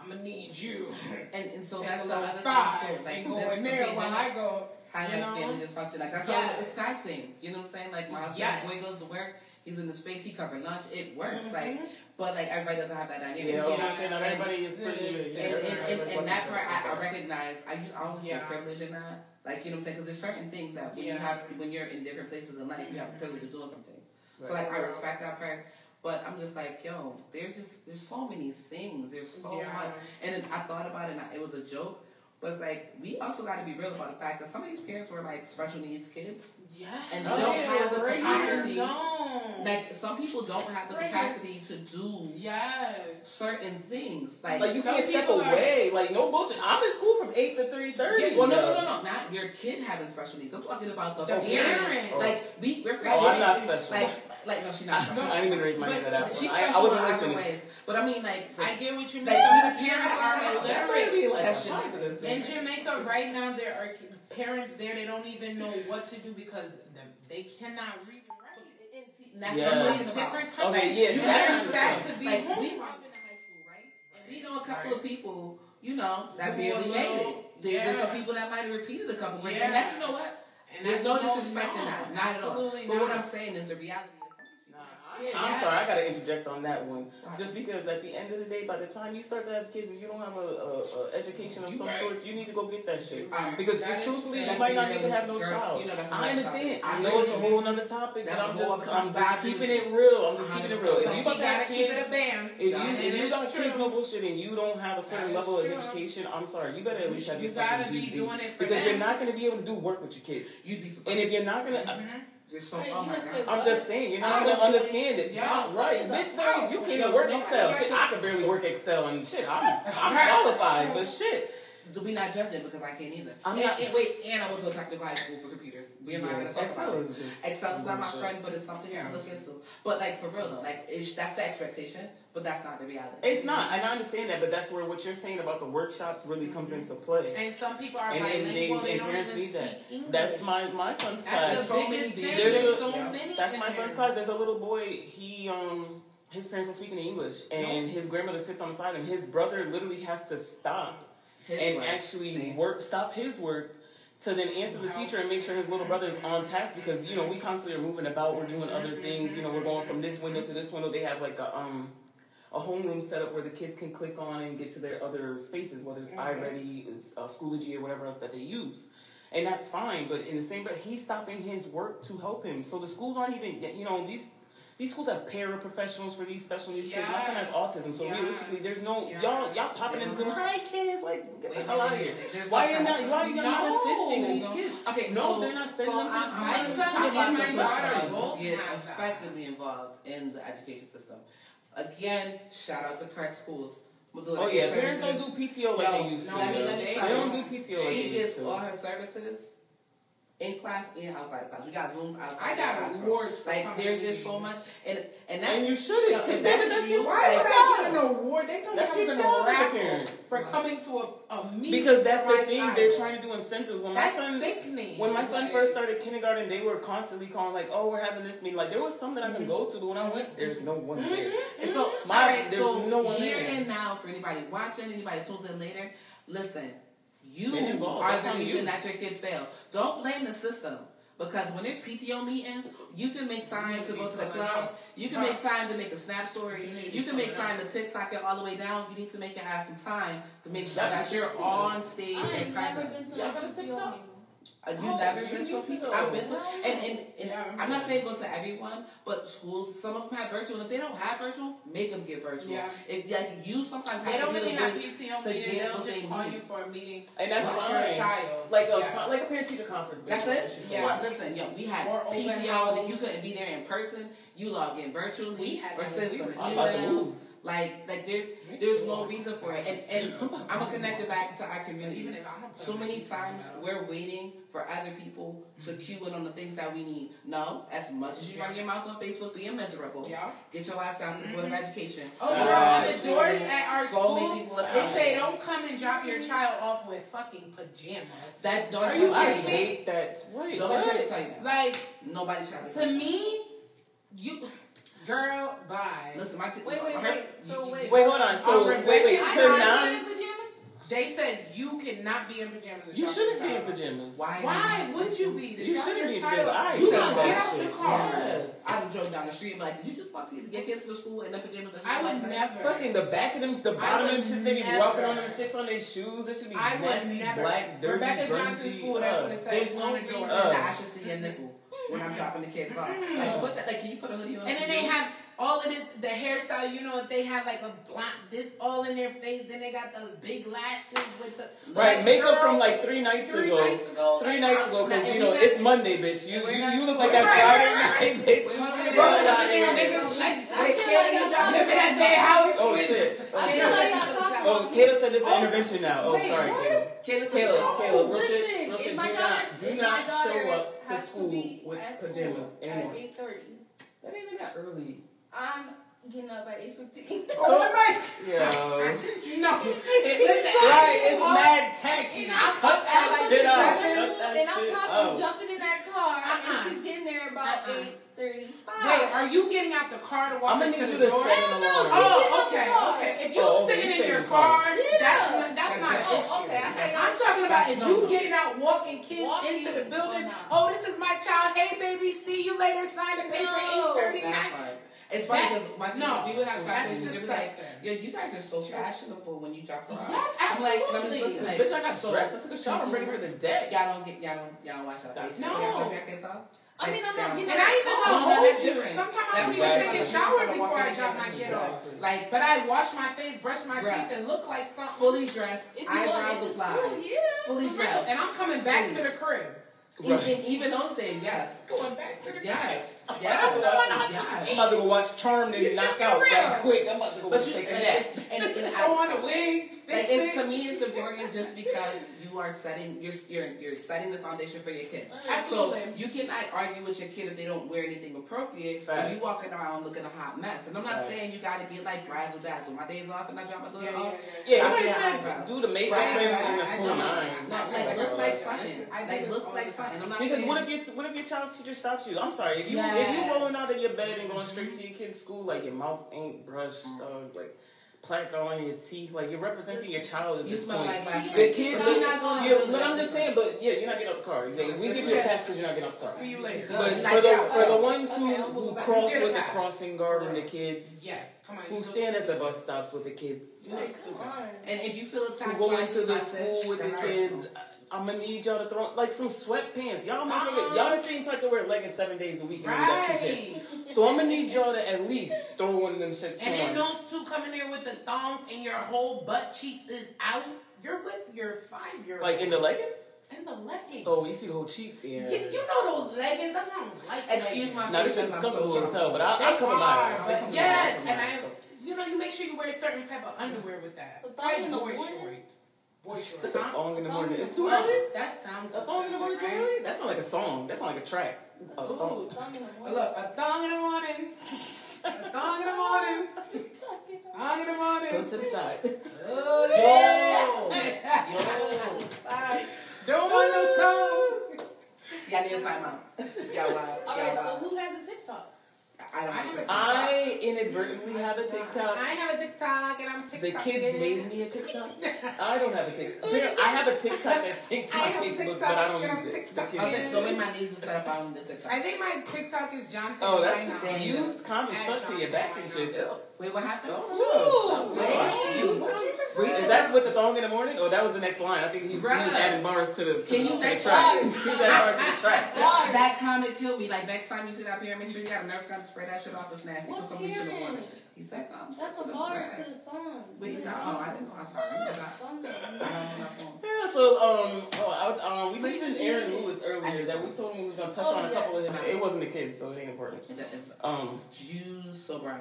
I'm gonna need you. And, and so Take that's a the little other five thing too. Like and go in there while I go. Highlights you know? family dysfunction. Like that's Yes. how it's taxing. You know what I'm saying? Like my husband Yes. boy goes to work, he's in the space, he covered lunch, it works. Mhm. Like but like everybody doesn't have that dynamic. Yeah, I So- was gonna say not And- everybody is pretty. and- Yeah, and, yeah, and, and, everybody's and that lucky part I, I for recognize I use I always Yeah. see privilege in that. Like you know what I'm saying? Because there's certain things that when you Yeah. have when you're in different places in life, you have the privilege of doing something. So Right. like I respect that part. But I'm just like, yo, there's just there's so many things. There's so Yeah. much. And then I thought about it and I, it was a joke. But like we also got to be real about the fact that some of these parents were like special needs kids, Yeah. and oh, they Oh, don't yeah, have the right capacity. No. Like some people don't have the Right. capacity to do yes. certain things. Like, Like you can't step people are- away. Like no bullshit. I'm in school from eight to three thirty. Yeah, well, no, no, no, no, not your kid having special needs. I'm talking about the, The parent. parent. Oh. Like we, we're Oh. I'm not special. Like, like no, she's not. special. I didn't even raise my hand But for that she's one. I, special I wasn't in other listening. ways. But I mean, like, I get what you mean. Like, Some you- parents are That might illiterate. like That a shit- positive thing. In Jamaica right now, there are parents there. They don't even know what to do because the- they cannot read and write. And that's Yeah. what I'm So talking it's about. different Okay, yeah, you that learn that to be Like home. we were up in high school, right? And we know a couple Right. of people, you know, that barely was made it. There, There's some people that might have repeated a couple grades. Yeah. And that's you know what? And There's that's no no- disrespect in no, that, not at all. absolutely But what. I'm saying is the reality is Nah, some of I- these people I'm sorry, I gotta interject on that one. Just because at the end of the day, by the time you start to have kids and you don't have a, a, a education of some right. sort, you need to go get that shit. Um, Because That is truthfully, true. you might not need to have no girl. child. You know I understand. topic. I know it's a whole nother topic, That's but a I'm just, I'm just keeping it real. I'm just keeping it real. If But you about to gotta have keep it a kids, if you if you got kids, no bullshit, and you don't have a certain level is of education, I'm sorry, you better at least have you your fucking gotta be GED. doing it for because you're not gonna be able to do work with your kids. You'd be surprised. And if you're not gonna, You're so, Hey, oh my god. I'm just saying, you're not gonna understand it. Yeah. Right, bitch, a no, you can't even work no, Excel. I Shit, can- I can barely work Excel and shit. I'm, I'm qualified, but shit. Do we not judge it because I can't either? I'm and, not- and wait, and I went to a technical high school for computers. We're not gonna talk Excel about it. is Excel is not my bullshit. friend, but it's something Yeah. to look into. But like for real though, like that's the expectation, but that's not the reality. It's not, and I understand that, but that's where what you're saying about the workshops really comes into play. And some people are And- and bilingual. they- They, and don't parents even need that. English. That's my my son's That's class. the so many There's There's a- so yeah. many. That's my son's class. There's a little boy. He um his parents don't speak any English, and his grandmother sits on the side, and his brother literally has to stop His and way. actually See? work, stop his work to then answer the teacher and make sure his little brother is on task because you know we constantly are moving about. We're doing other things. You know, we're going from this window to this window. They have like a um a homeroom set up where the kids can click on and get to their other spaces, whether it's Okay. iReady, it's uh, Schoology, or whatever else that they use. And that's fine, but in the same breath, he's stopping his work to help him. So the schools aren't even, you know, these these schools have paraprofessionals for these special needs kids. My son has Yes. autism, so Yes. realistically, there's no Yes. y'all y'all popping in Yes. Zoom. Hi kids, like get Wait the a hell out of minute, here. Why are you not? Why are you not assisting these no- kids? Okay, No, so, they're not sending so them to I'm, the My I'm son talking and my daughter both to get effectively involved in the education system. Again, shout out to CREC Schools. Do Oh yeah, parents don't do PTO like Yo, they used to. let me- let me they don't do PTO like She used to. all her services in class and outside class. We got Zooms outside. I got classroom. awards for Like there's to just so much, and and that And you shouldn't, Yo, because if then that that's is your you, Why would I get an award? They told me That's I was your in a job as a raffle for Right. coming to a, a meeting Because that's the thing, child. they're trying to do incentives. When my son sickening. when my son Like, first started kindergarten, they were constantly calling like, "Oh, we're having this meeting." Like there was some that I Mm-hmm. can go to, but when I went, there's no one there. And so, My- alright, there's so no one here there. and now for anybody watching, anybody tunes in later, listen, you Get involved. are the reason you. that your kids fail. Don't blame the system. Because when there's PTO meetings, you can make time to to go to the club. up. You can Right. make time to make a snap story. You You can make pulling time to TikTok it all the way down. You need to make your ass some time to make sure Yeah, that you're on stage I ain't and never present. been to Y'all no gotta PTO meeting. Uh, You've Oh, never you been to a need to PTO? go. I've been to, and, and, and Yeah. I'm not saying go to everyone, but schools, some of them have virtual. And if they don't have virtual, make them get virtual. Yeah. If like you sometimes They have don't really have voice PTO to meeting. get They'll what just they call need. you for a meeting. And that's with fine. your child. Like a Yeah. like a parent teacher conference. That's it. what she said. Yeah. Well, listen, yo, we had Or PTO. house. If you couldn't be there in person, you log in virtually We had or that send when we some were I'm about to emails. Move. Like, like there's there's no reason for it. And, and I'm gonna connect it back to our community. Even if I'm a So many times you we're waiting for other people to mm-hmm. cue in on the things that we need. No, as much as you run your mouth on Facebook being miserable, Yeah. get your ass down to mm-hmm. the Board of Education. Oh, girl, on the Go doors at our make school, people look they out. say don't come and drop your child off with fucking pajamas. That don't Are you I kidding me? hate that. Wait, Nobody should what? tell you that. Like Nobody should have to me, you, girl, bye. Listen, my t- Wait, wait, her- wait. So wait. Wait, hold on. So wait, wait. Rebecca, So I now in pajamas. They said you cannot be in pajamas. you shouldn't be in pajamas. Why? Why would you be? To You shouldn't be in pajamas. I You saying can that get out the car. Yes. I just drove down the street and be like, did you just walk to get kids to school in their pajamas? I would that? never. Fucking the back of them, the bottom of them would shits, they be walking on them shits on their shoes. It should be I would never. black, dirty, Rebecca grungy. Johnson School. That's what it says. There's no reason. That I should see a nipple when I'm dropping the kids off. Like, put that. Like, can you put a hoodie on? And then they have all of this, the hairstyle. You know, if they have like a blonde, this all in their face, then they got the big lashes with the Right, like, makeup girl, from like three nights three ago. nights ago. Three like, nights ago, because you know it's Monday, bitch. You you, you look like that Right, Friday right, right. night, bitch. We're Bro, look at them there. niggas like I like y'all talking Remember that day house Oh with shit. Oh, I feel oh, shit. like Oh, Kayla said this Oh, intervention now. Oh, wait, sorry, what? Kayla. Kayla said, Kayla, "Oh, Kayla, real Listen, shit, real shit. my Do daughter, not, do not show up to school be with pajamas anymore. at eight thirty, That ain't even that early. I'm getting up at 8.15. Oh, my Yo. no. It's mad tacky. I'm Cut that shit. And I'm probably jumping in that car, uh-uh. and she's getting there about uh-uh. 8. 35. Wait, are you getting out the car to walk into the door? Hell no, she oh, okay, okay. If you're oh, sitting in your car. Yeah. that's not, that's, that's not issue. Oh, okay, okay. I'm talking about if you getting out walking kids walking. into the building. Oh, this is my child. Hey, baby, see you later. Sign the paper. No. 8:39. It's funny That- because watching no, we would have that's conversations. They be like, "Yo, you guys are so fashionable when you drop her off." Yes, I'm like, and I'm just absolutely. looking like, Bitch, I got so dressed. I took a shower. I'm ready for the day. Y'all don't get, y'all don't, y'all don't wash your face. No. Y'all don't get. I mean, I'm not Like, getting And I even Oh, gonna hold you. different. Sometimes I don't even take a shower before I walking drop my the kid off. Like, but I wash my face, brush my Right. teeth, and look like something. fully dressed, If you eyebrows go into applied, yeah, fully dressed. And I'm coming back to the crib. Even, Right. even those days, yes, Going back to the crib. yes, I'm yes, going on yes. I'm about to go watch Charmed and You knock out that quick. I'm about to go But you, take a nap. it's- and, and Throw I, on a wig, like, fix it's, to me, it's important just because you are setting, you're, you're, you're setting the foundation for your kid. Absolutely. So Absolutely. you cannot argue with your kid if they don't wear anything appropriate. Facts. If you walking around looking a hot mess, and I'm not Facts. saying you got to get like razzle dazzle. My days off and I drop my daughter Yeah, off. yeah, Yeah, Drop you your said do the makeup Right, right, and the right. full I nine. No, I like like look like that. something. Like look like the time. something. I'm not Because saying. what if your what if your child's teacher stops you? I'm sorry if you if you rolling out of your bed and going straight to your kid's school like your mouth ain't brushed, mm. dog, like plaque on your teeth, like you're representing your child at You this smell point. like last The kids But you're not going to Yeah, do but. I'm just saying, but yeah, you're not getting off the car. They, we give you a pass because you're not getting off the car. See you later. Good. But Like for the that. for the ones who, Okay, I'll who cross You get with the pass. crossing guard and the kids, Yes, come on. who stand at the bus stops with the kids, You look Like, stupid. come on. And if you feel who attacked go by into the school with the message, kids, I'm gonna need y'all to throw like some sweatpants. Y'all might y'all the same type to wear leggings seven days a week. and you got two. Right. So I'm gonna need y'all to at least throw one of them shits And then on. those two coming there with the thongs and your whole butt cheeks is out. You're with your five year old. Like in the leggings? in the leggings. Oh, you see the whole cheeks. Yeah. You, you know those leggings. That's why I don't like Excuse my leggings. Now this Because shit's I'm comfortable as hell, but I, I cover my ass. but I cover my yes, and I, you know, you make sure you wear a certain type of underwear with that. A thong in the boy shorts. Boy It's shorts. like a Huh? thong in the morning. It's too early. That sounds. A thong in the morning too early? That's not like a song. That's not like a track. A thong. Ooh. Thumb in the morning. Look, a thong in the morning. a thong in the morning. Thong in the morning. Go to the side. Oh, Yo. yeah. Yo. Don't want no thong. Y'all need a timeout. Y'all wild. All Y'all right, so who has a TikTok? I don't I have a know. I inadvertently have a TikTok. I have a TikTok and I'm TikTok. The kids made me a TikTok. I don't have a TikTok. Apparently, I have a TikTok that syncs I my Facebook, TikTok but I don't and I'm use it. The TikTok. kids- I was like, the way my knees are set up, I don't need to TikTok. I think my TikTok is Johnson. Oh, that's Nine the used condom stuck to your back and shit. Ew. Wait, what happened? Oh, Wait, no. you- Is that with the thong in the morning? Or that was the next line? I think he's, he was Bruh. adding bars to the, to Can the, you to the next track. He's adding bars to the track. That, that comment killed me. Like next time you sit that here, make sure you got a nerve gun to spray that shit off. It's nasty. Put some bleach in the water. pyramid? He said, um, That's to the the bars bread. to the song. Wait, no, oh, I didn't know. I'm sorry. I didn't know that. Song. Don't know that phone. Yeah, so um, oh, I, um, we mentioned Aaron Lewis earlier that we told him we was gonna touch Oh, on a couple of them. It wasn't the kids, so it ain't important. It is Um, Jews so brown.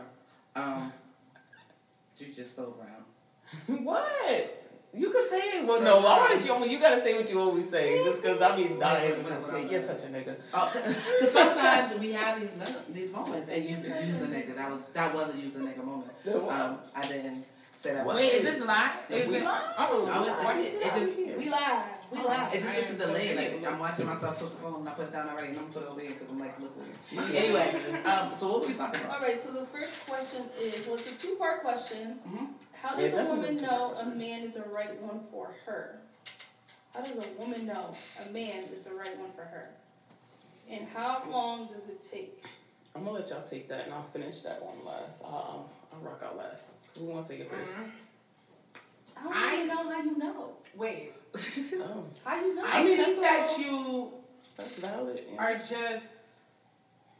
Um, Jews just so brown. what? You could say it. Well, no, I wanted you. You gotta say what you always say, just because I be dying. Wait, wait, wait, wait. You're such a nigga. Oh, because sometimes we have these these moments and use use a nigga. That was that was a use a nigga moment. Um, I didn't say that. Wait, is this live? Is Is we it? live? Oh, I was- Why you it, it just We here. We live. We live. It's just it's a I delay. Like I'm watching myself put the phone and I put it down already and I'm gonna put it over here because I'm like, look weird. Anyway, um, so what were we talking about? All right, so the first question is, well, it's a two-part question. Mhm. How Yeah, does a woman know a man is the right one for her? How does a woman know a man is the right one for her? And how long does it take? I'm gonna let y'all take that, and I'll finish that one last. I'll, I'll rock out last. Who want to take it uh-huh. 1st I don't I- even know how you know. Wait, Oh, How you know? I, I mean, think that that's you that's valid. Yeah. are just.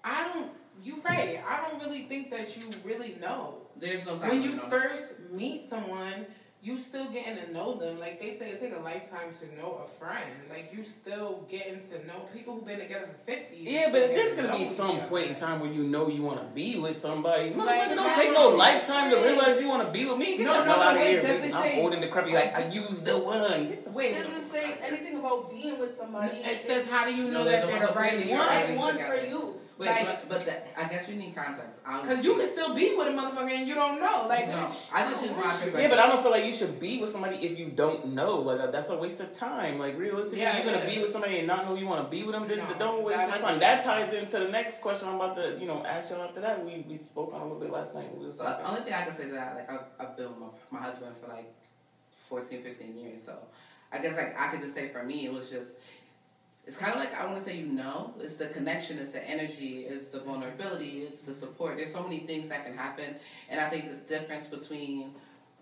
I don't you right. I don't really think that you really know. There's no time When you know. first meet someone, you still getting to know them. Like they say, it take a lifetime to know a friend. Like you still getting to know people who've been together for fifty. you Yeah, but there's gonna be some point in time where you know you want to be with somebody. Motherfucker, Like, don't that's take no lifetime to realize you want to be with me. Get No, the no, hell no, out of wait, here, does bitch. it I'm say- old and decrepit. Like I used the one. Get the Wait, It doesn't say anything about being with somebody. It says, how do you know No, that there's they're the also right one? your right things one for you. Wait, like- but, but that, I guess you need context. Because you can still be with a motherfucker and you don't know. Like, No, I just use my perspective. Yeah, but I don't feel like you should be with somebody if you don't know. Like uh, that's a waste of time. Like realistically, Yeah, you're gonna yeah. be with somebody and not know you want to be with them. Then No, don't waste my time. That ties into the next question I'm about to, you know, ask y'all after that. We we spoke on a little bit last night. We was So the talking. only thing I can say to that, like I've, I've been with my, my husband for like 14, 15 years. So I guess like I could just say for me, it was just, it's kind of like I want to say you know, it's the connection, it's the energy, it's the vulnerability, it's the support. There's so many things that can happen, and I think the difference between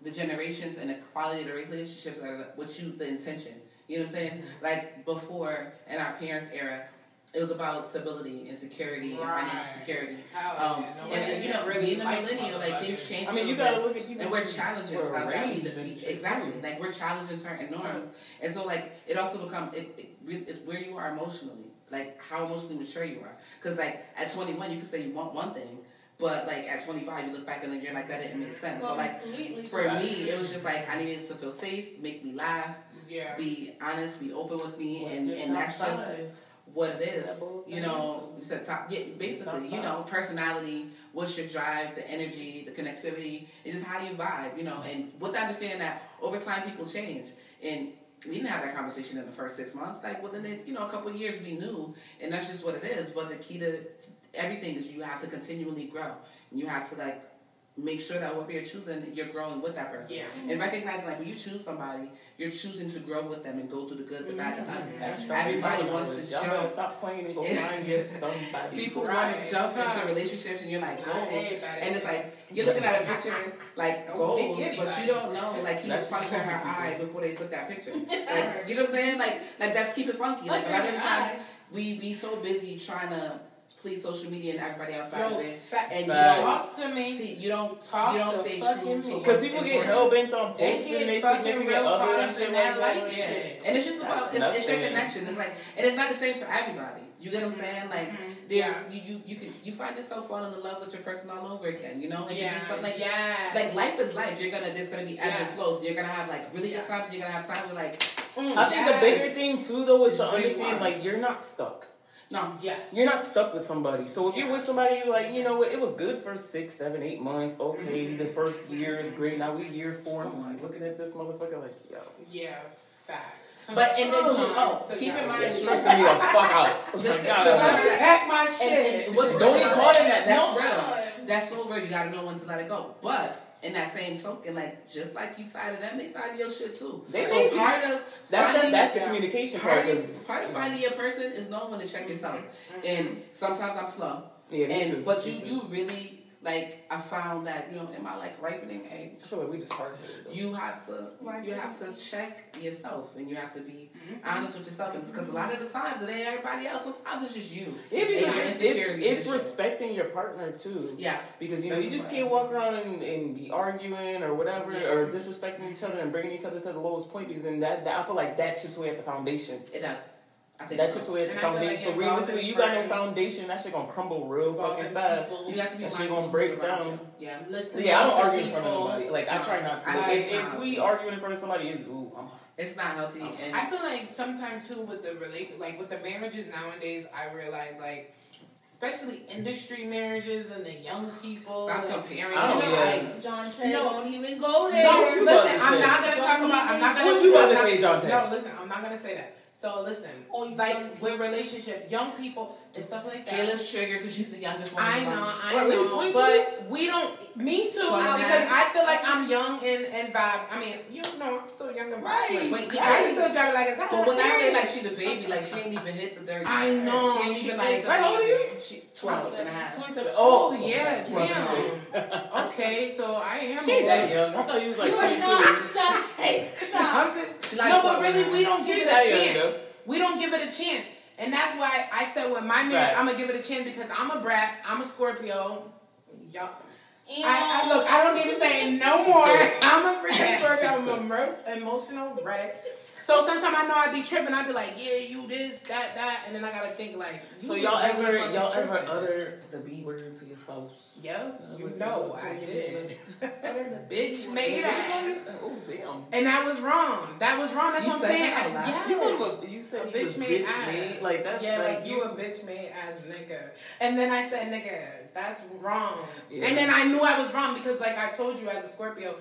the generations and the quality of the relationships are what you the intention. You know what I'm saying? Mm-hmm. Like before in our parents' era, it was about stability and security and financial security. Hell Um, yeah, no and, and you know, really being a like millennial, like motherfuckers. things change. I mean, you gotta look at you. And we're challenging were stuff that we, arranged we exactly too. like we're challenging certain norms, and so like it also become it, it it's where you are emotionally, like how emotionally mature you are. Because like at 21, you can say you want one thing, but like at 25, you look back and then you're like that didn't make sense. So like for correct. me, it was just like I needed to feel safe, make me laugh, Yeah. be honest, be open with me, What's and and that's just five? What it is. You know, you said top, yeah, basically, you know, personality, what's your drive, the energy, the connectivity, it's just how you vibe, you know, and with the understanding that over time people change. And we didn't have that conversation in the first six months. Like within the, you know, a couple of years we knew, and that's just what it is. But the key to everything is you have to continually grow. And you have to like make sure that what you're choosing, you're growing with that person. Yeah. And recognize like when you choose somebody, you're choosing to grow with them and go through the good, the bad, the mm-hmm. ugly. Hashtag Everybody wants to Y'all better jump. stop playing and go find you somebody. People Right. want to jump into Right. relationships and you're like Not goals, everybody. and it's like you're looking at a picture like Don't goals, but you don't know like he was That's punching her funky. eye before they took that picture. Like, you know what I'm saying? Like like that's keep it funky. Like a lot of times we we so busy trying to please social media and everybody outside Yo, of it, fa- and you don't talk to me. see you don't Talk you don't to stay fucking true me. to Because people get hell bent on They posting get their fucking significant real other and cars shit and like that that. like Yeah. shit. And it's just about it's, it's your connection. It's like and it's not the same for everybody. You get what I'm saying? Like Mhm. there's Yeah. you, you you can you find yourself falling in love with your person all over again. You know, and Yeah. you be like yeah. like life is life. You're gonna there's gonna be ebbs and flows. You're gonna have like really good times. You're gonna have times where like Mm, I think the bigger thing too, though, is It's to understand like you're not stuck. No. Yes. You're not stuck with somebody. So if you're with somebody, you're like, you know what, it was good for six, seven, eight months. Okay, Mhm. the first year is great. Now we year four. I'm like looking at this motherfucker like, yo, Yeah. Facts. But and then Oh, oh, keep in mind it's too- stressing me the fuck out. Just- Like, just- God, Let I'm me like, pack my and, shit. and what's Don't get caught in that. That's No. real. That's so real. You gotta know when to let it go. But in that same token, like just like you tired of them, they tired of your shit too. They so may be. part of That's the, that's the communication part part. of, 'cause- part of finding your person is knowing when to check yourself. Mm-hmm. And sometimes I'm slow. yeah, me and too. but me you too. you really like I found that you know in my like ripening age, I feel like we just hard headed. you have to you have to check yourself and you have to be mm-hmm. honest with yourself. And because a lot of the times it ain't everybody else. Sometimes it's just you. Yeah, And your it's, it's, it's respecting your partner too. Yeah. Because you know That's you just important. can't walk around and, and be arguing or whatever Yeah. or disrespecting each other and bringing each other to the lowest point because then that, that I feel like that chips away at the foundation. It does. I think That so. chips away at the And I feel foundation. like so realistically, you got no foundation. That shit gonna crumble real fucking fast. people. You have to be That shit gonna break down. you. Yeah. Listen Yeah, I don't to argue in front of people. nobody. Like I try not to. I- if, if we argue in front of somebody, is ooh, I'm It's not healthy and I feel like sometimes too with the relate like with the marriages nowadays, I realize like especially industry marriages and the young people. stop like, comparing. I don't it. know. Like, oh, John Ted, No. don't even go there. Don't you about listen. to I'm say? not gonna talk Don't about. I'm not gonna. What you about to say, John Ted? No, listen. I'm not gonna say that. So listen, Oh, you like with relationship, young people and stuff like that. Kayla's triggered because she's the youngest one. I know. I know, really, 22? but we don't. Me too, Twenty nine. because I feel like I'm young and and vibe. I mean, you know, I'm still young and vibe. Right. vibrant. Wait, I right. still drive it like it's. But when I say like she the baby, like she ain't even hit the thirty. I know, She ain't even is like. the Right, how old are you? She twelve and a half. 27. Oh, Oh, yeah, Well, damn. okay, so I am. She ain't that young. I thought you was like You 22. not John I'm just like no, but really, we don't give it a chance. We don't give it a chance. And that's why I said with my man, Facts. I'm gonna give it a chance because I'm a brat. I'm a Scorpio. Y'all. And I, I look. I don't need to say no more. I'm a freaking Scorpio. I'm a emotional wreck. So sometimes I know I'd be tripping. I'd be like, yeah, you this, that, that, and then I gotta think like. you So y'all ever y'all ever utter the B word to your spouse? Yeah, you know I did. Bitch made ass. Oh damn. And that was wrong. That was wrong. That's You what I'm saying. Yes. You a, you said A bitch made bitch ass. made. Like that's yeah, like, like you a bitch made ass nigga. And then I said, nigga, that's wrong. Yeah. And then I knew I was wrong because, like I told you, as a Scorpio,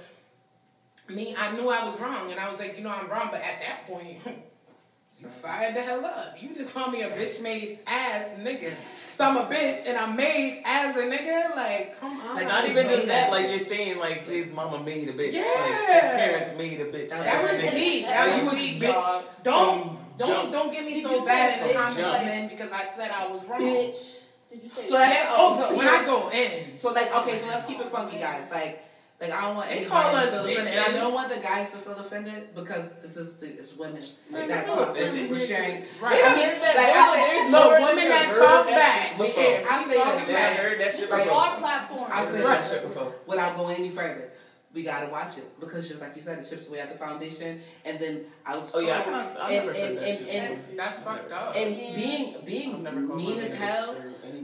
me, I knew I was wrong, and I was like, you know, I'm wrong. But at that point, you fired the hell up. You just called me a bitch made ass nigga. So I'm a bitch, and I'm made as a nigga. Like, come on. Like, Not even just that, that like you're saying, like his mama made a bitch. Yeah. Like his parents made a bitch. That That was deep. That you was was deep, bitch dog. Don't don't don't get me Did so bad in the comments, Jump. man, because I said I was wrong. bitch. Did you say So that's- Yeah, oh, oh, when I go in. So like, okay, so let's keep it funky, guys. Like, like I don't want They anybody call to us feel offended, and I don't want the guys to feel offended because this is it's women. Like, That's feel what offended. we're sharing. Right. I mean, There's like I no- said, No, no women nigga that talk back. We can't. I say Yeah, this I heard that shit Like, before. our platform? I I said heard that that shit before. without going any further. We gotta watch it because just like you said, it chips away at the foundation, and then I was Oh yeah, I, told- can, I and, never said and, that and, shit. and, That's fucked up. and Yeah. being being mean as hell.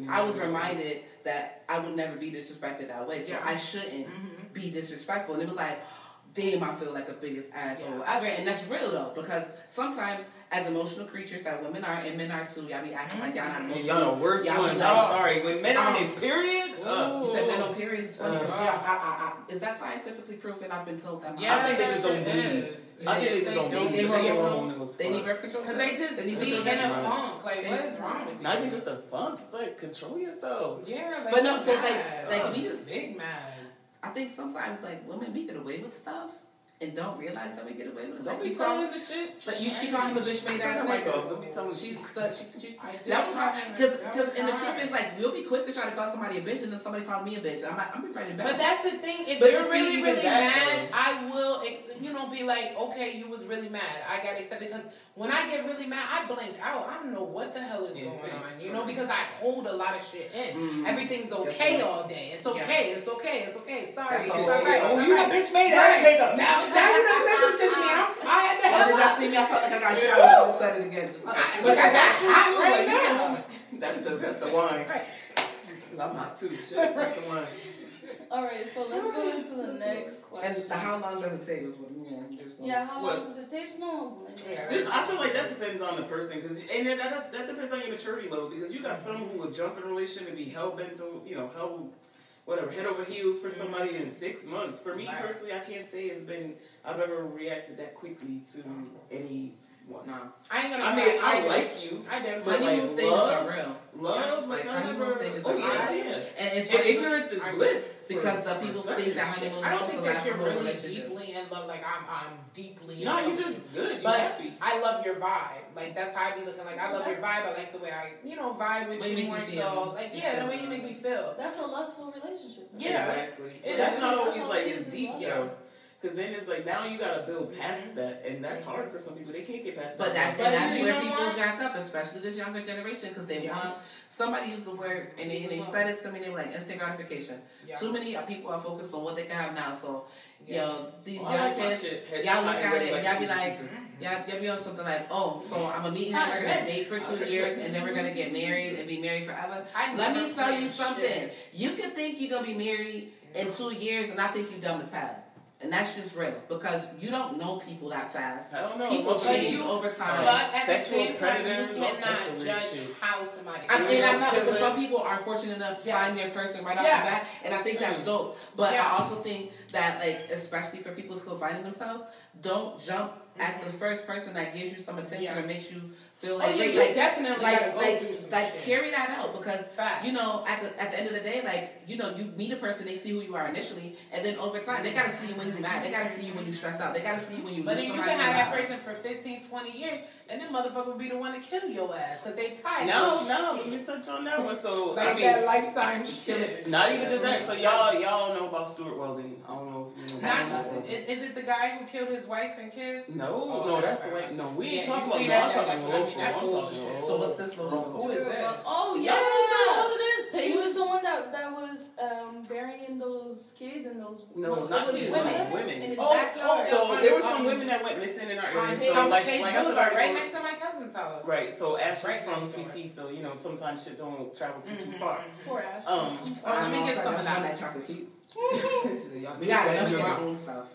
Bitch or any nigga I was reminded that I would never be disrespected that way, so Yeah. I shouldn't Mhm. be disrespectful. And it was like, damn, I feel like a biggest asshole, Yeah. whatever. And that's real though, because sometimes as emotional creatures that women are and men are too, y'all be acting like y'all not And emotional. y'all the worst Y'all ones. be I'm sorry. When men are Um, in period, uh, You said men on periods is funny. Uh, yeah, I, I, I, is that scientifically proven? I've been told that. Yeah, I think they just don't shit bleed. I think they just don't don't. They, They get hormonal. hormonal. They need birth control. Cause they just They be in a funk. Like, what is wrong with Not you? even just a funk. It's like control yourself. Yeah, like, But no, so, like- mad. like, Ugh, we just- big mad. I think sometimes like women we get away with stuff and don't realize that we get away with it. Don't Like be you telling the shit. like you she call him a bitch made ass nigga. Don't be telling She's shit. the, she, she's, that was hard because because and the truth is like we'll be quick to try to call somebody a bitch and then somebody call me a bitch. I'm like I'm be ready back. But that's the thing. If But you're really, really mad, I will, ex- you know, be like, okay, you was really mad. I got accepted because when I get really mad, I blink out. I don't know what the hell is Yeah, going same. on, you know, because I hold a lot of shit in. Mm. Everything's okay right. all day. It's Yeah. okay. It's okay. It's okay. Sorry. That's It's all all right. right. Oh, you all a bitch made Right. ass nigga. Now, now you done said some shit to me. I'm fired the Oh, hell did y'all see me? I felt like I got shot. I should have said it again. Just- I- Because Because that's true too. Like, you now. That's the that's the wine. I'm hot too. Shit, that's the wine. All right, so let's go into the next question. And question. how long does it take? Was what you know. there's no- yeah, how What? long does it take? There's no limit. This, I feel like that depends on the person, cause and that, that that depends on your maturity level. Because you got some who would jump in a relationship and be hell bent to you know hell, whatever head over heels for somebody in mm-hmm. six months. For me personally, I can't say it's been I've ever reacted that quickly to anyone. No. I ain't gonna I mean, I did. like you, I did. But, honeymoon like, stages love- are real, love, Like, like I honeymoon never. stages Oh are yeah, real. yeah. and it's And funny ignorance is I- bliss. because for- the for people certain think that shit. honeymoon I don't supposed think to that last you're really deeply in love. Like I'm, I'm deeply. in No, love you with just good. You But happy. I love your vibe. Like that's how I be looking. Like I love your vibe. I like the way I, you know, vibe with you you make me more so. Like yeah, the way you make me feel. That's a lustful relationship. Yeah. Exactly. So that's not always like it's as deep, well. yo. Because then it's like now you gotta build mm-hmm. past that, and that's mm-hmm. hard for some people. They can't get past But that. that's, But that's where people what? jack up, especially this younger generation, because they Yeah. want. Somebody used the word, and they, and they said it to me. They were like instant gratification. Yeah. Too many people are focused on what they can have now. So, Yeah. yo, these oh, Well, young kids, y'all look at red it and y'all be like, y'all, y'all be on something like, oh, so I'm gonna meet him, we're gonna date for two years, and then we're gonna get married and be married forever. I Let me tell you something. shit. You can think you're gonna be married in two years, and I think you dumb as hell. And that's just real because you don't know people that fast. I don't know. People Most change you- over time. But at Sexual the same time, predators, you all types of cannot weird judge shit. how somebody. I mean, I'm not, because some people are fortunate enough to Yeah. find their person right off Yeah. the bat, and I think that's dope. But Yeah. I also think that, like, especially for people still finding themselves, don't jump at the mm-hmm. first person that gives you some attention Yeah. or makes you feel Oh, like, you, great. you like, definitely like, go like, through some like, shit. carry that out because Fact. you know, at the at the end of the day, like you know, you meet a person, they see who you are initially, and then over time, they gotta see you when you're mad, they gotta see you when you stress out, they gotta see you when you But lose then you somebody. can have that life. person for 15, 20 years, and then motherfucker will be the one to kill your ass because they tired. No, of no, let me touch on that one. So Like I mean, that lifetime shit. not even just that. So y'all, y'all know about Stewart Weldon. I don't know if you know. Not, about him. is, is it the guy who killed his wife and kids? No, No, Oh, no, okay, that's the okay. way. No, we Yeah, ain't you talking about. No, that? I'm talking what I mean, local. That I'm bullshit. So what's this little? Who is this? Oh Yeah, what it is, He was the one that that was um, burying those kids and those. No, it not was kids, women, it women. in his Oh, backyard. oh, So there were Um, some women that went missing in our area. So like, Page like I said, Boulevard, right before- next to my cousin's house. Right, so Ash is Right from. CT, so you know sometimes shit don't travel too too Mhm, far. mhm. Poor Ash. Um, Let me get some of that. that chocolate cake. We We got enough of our own stuff.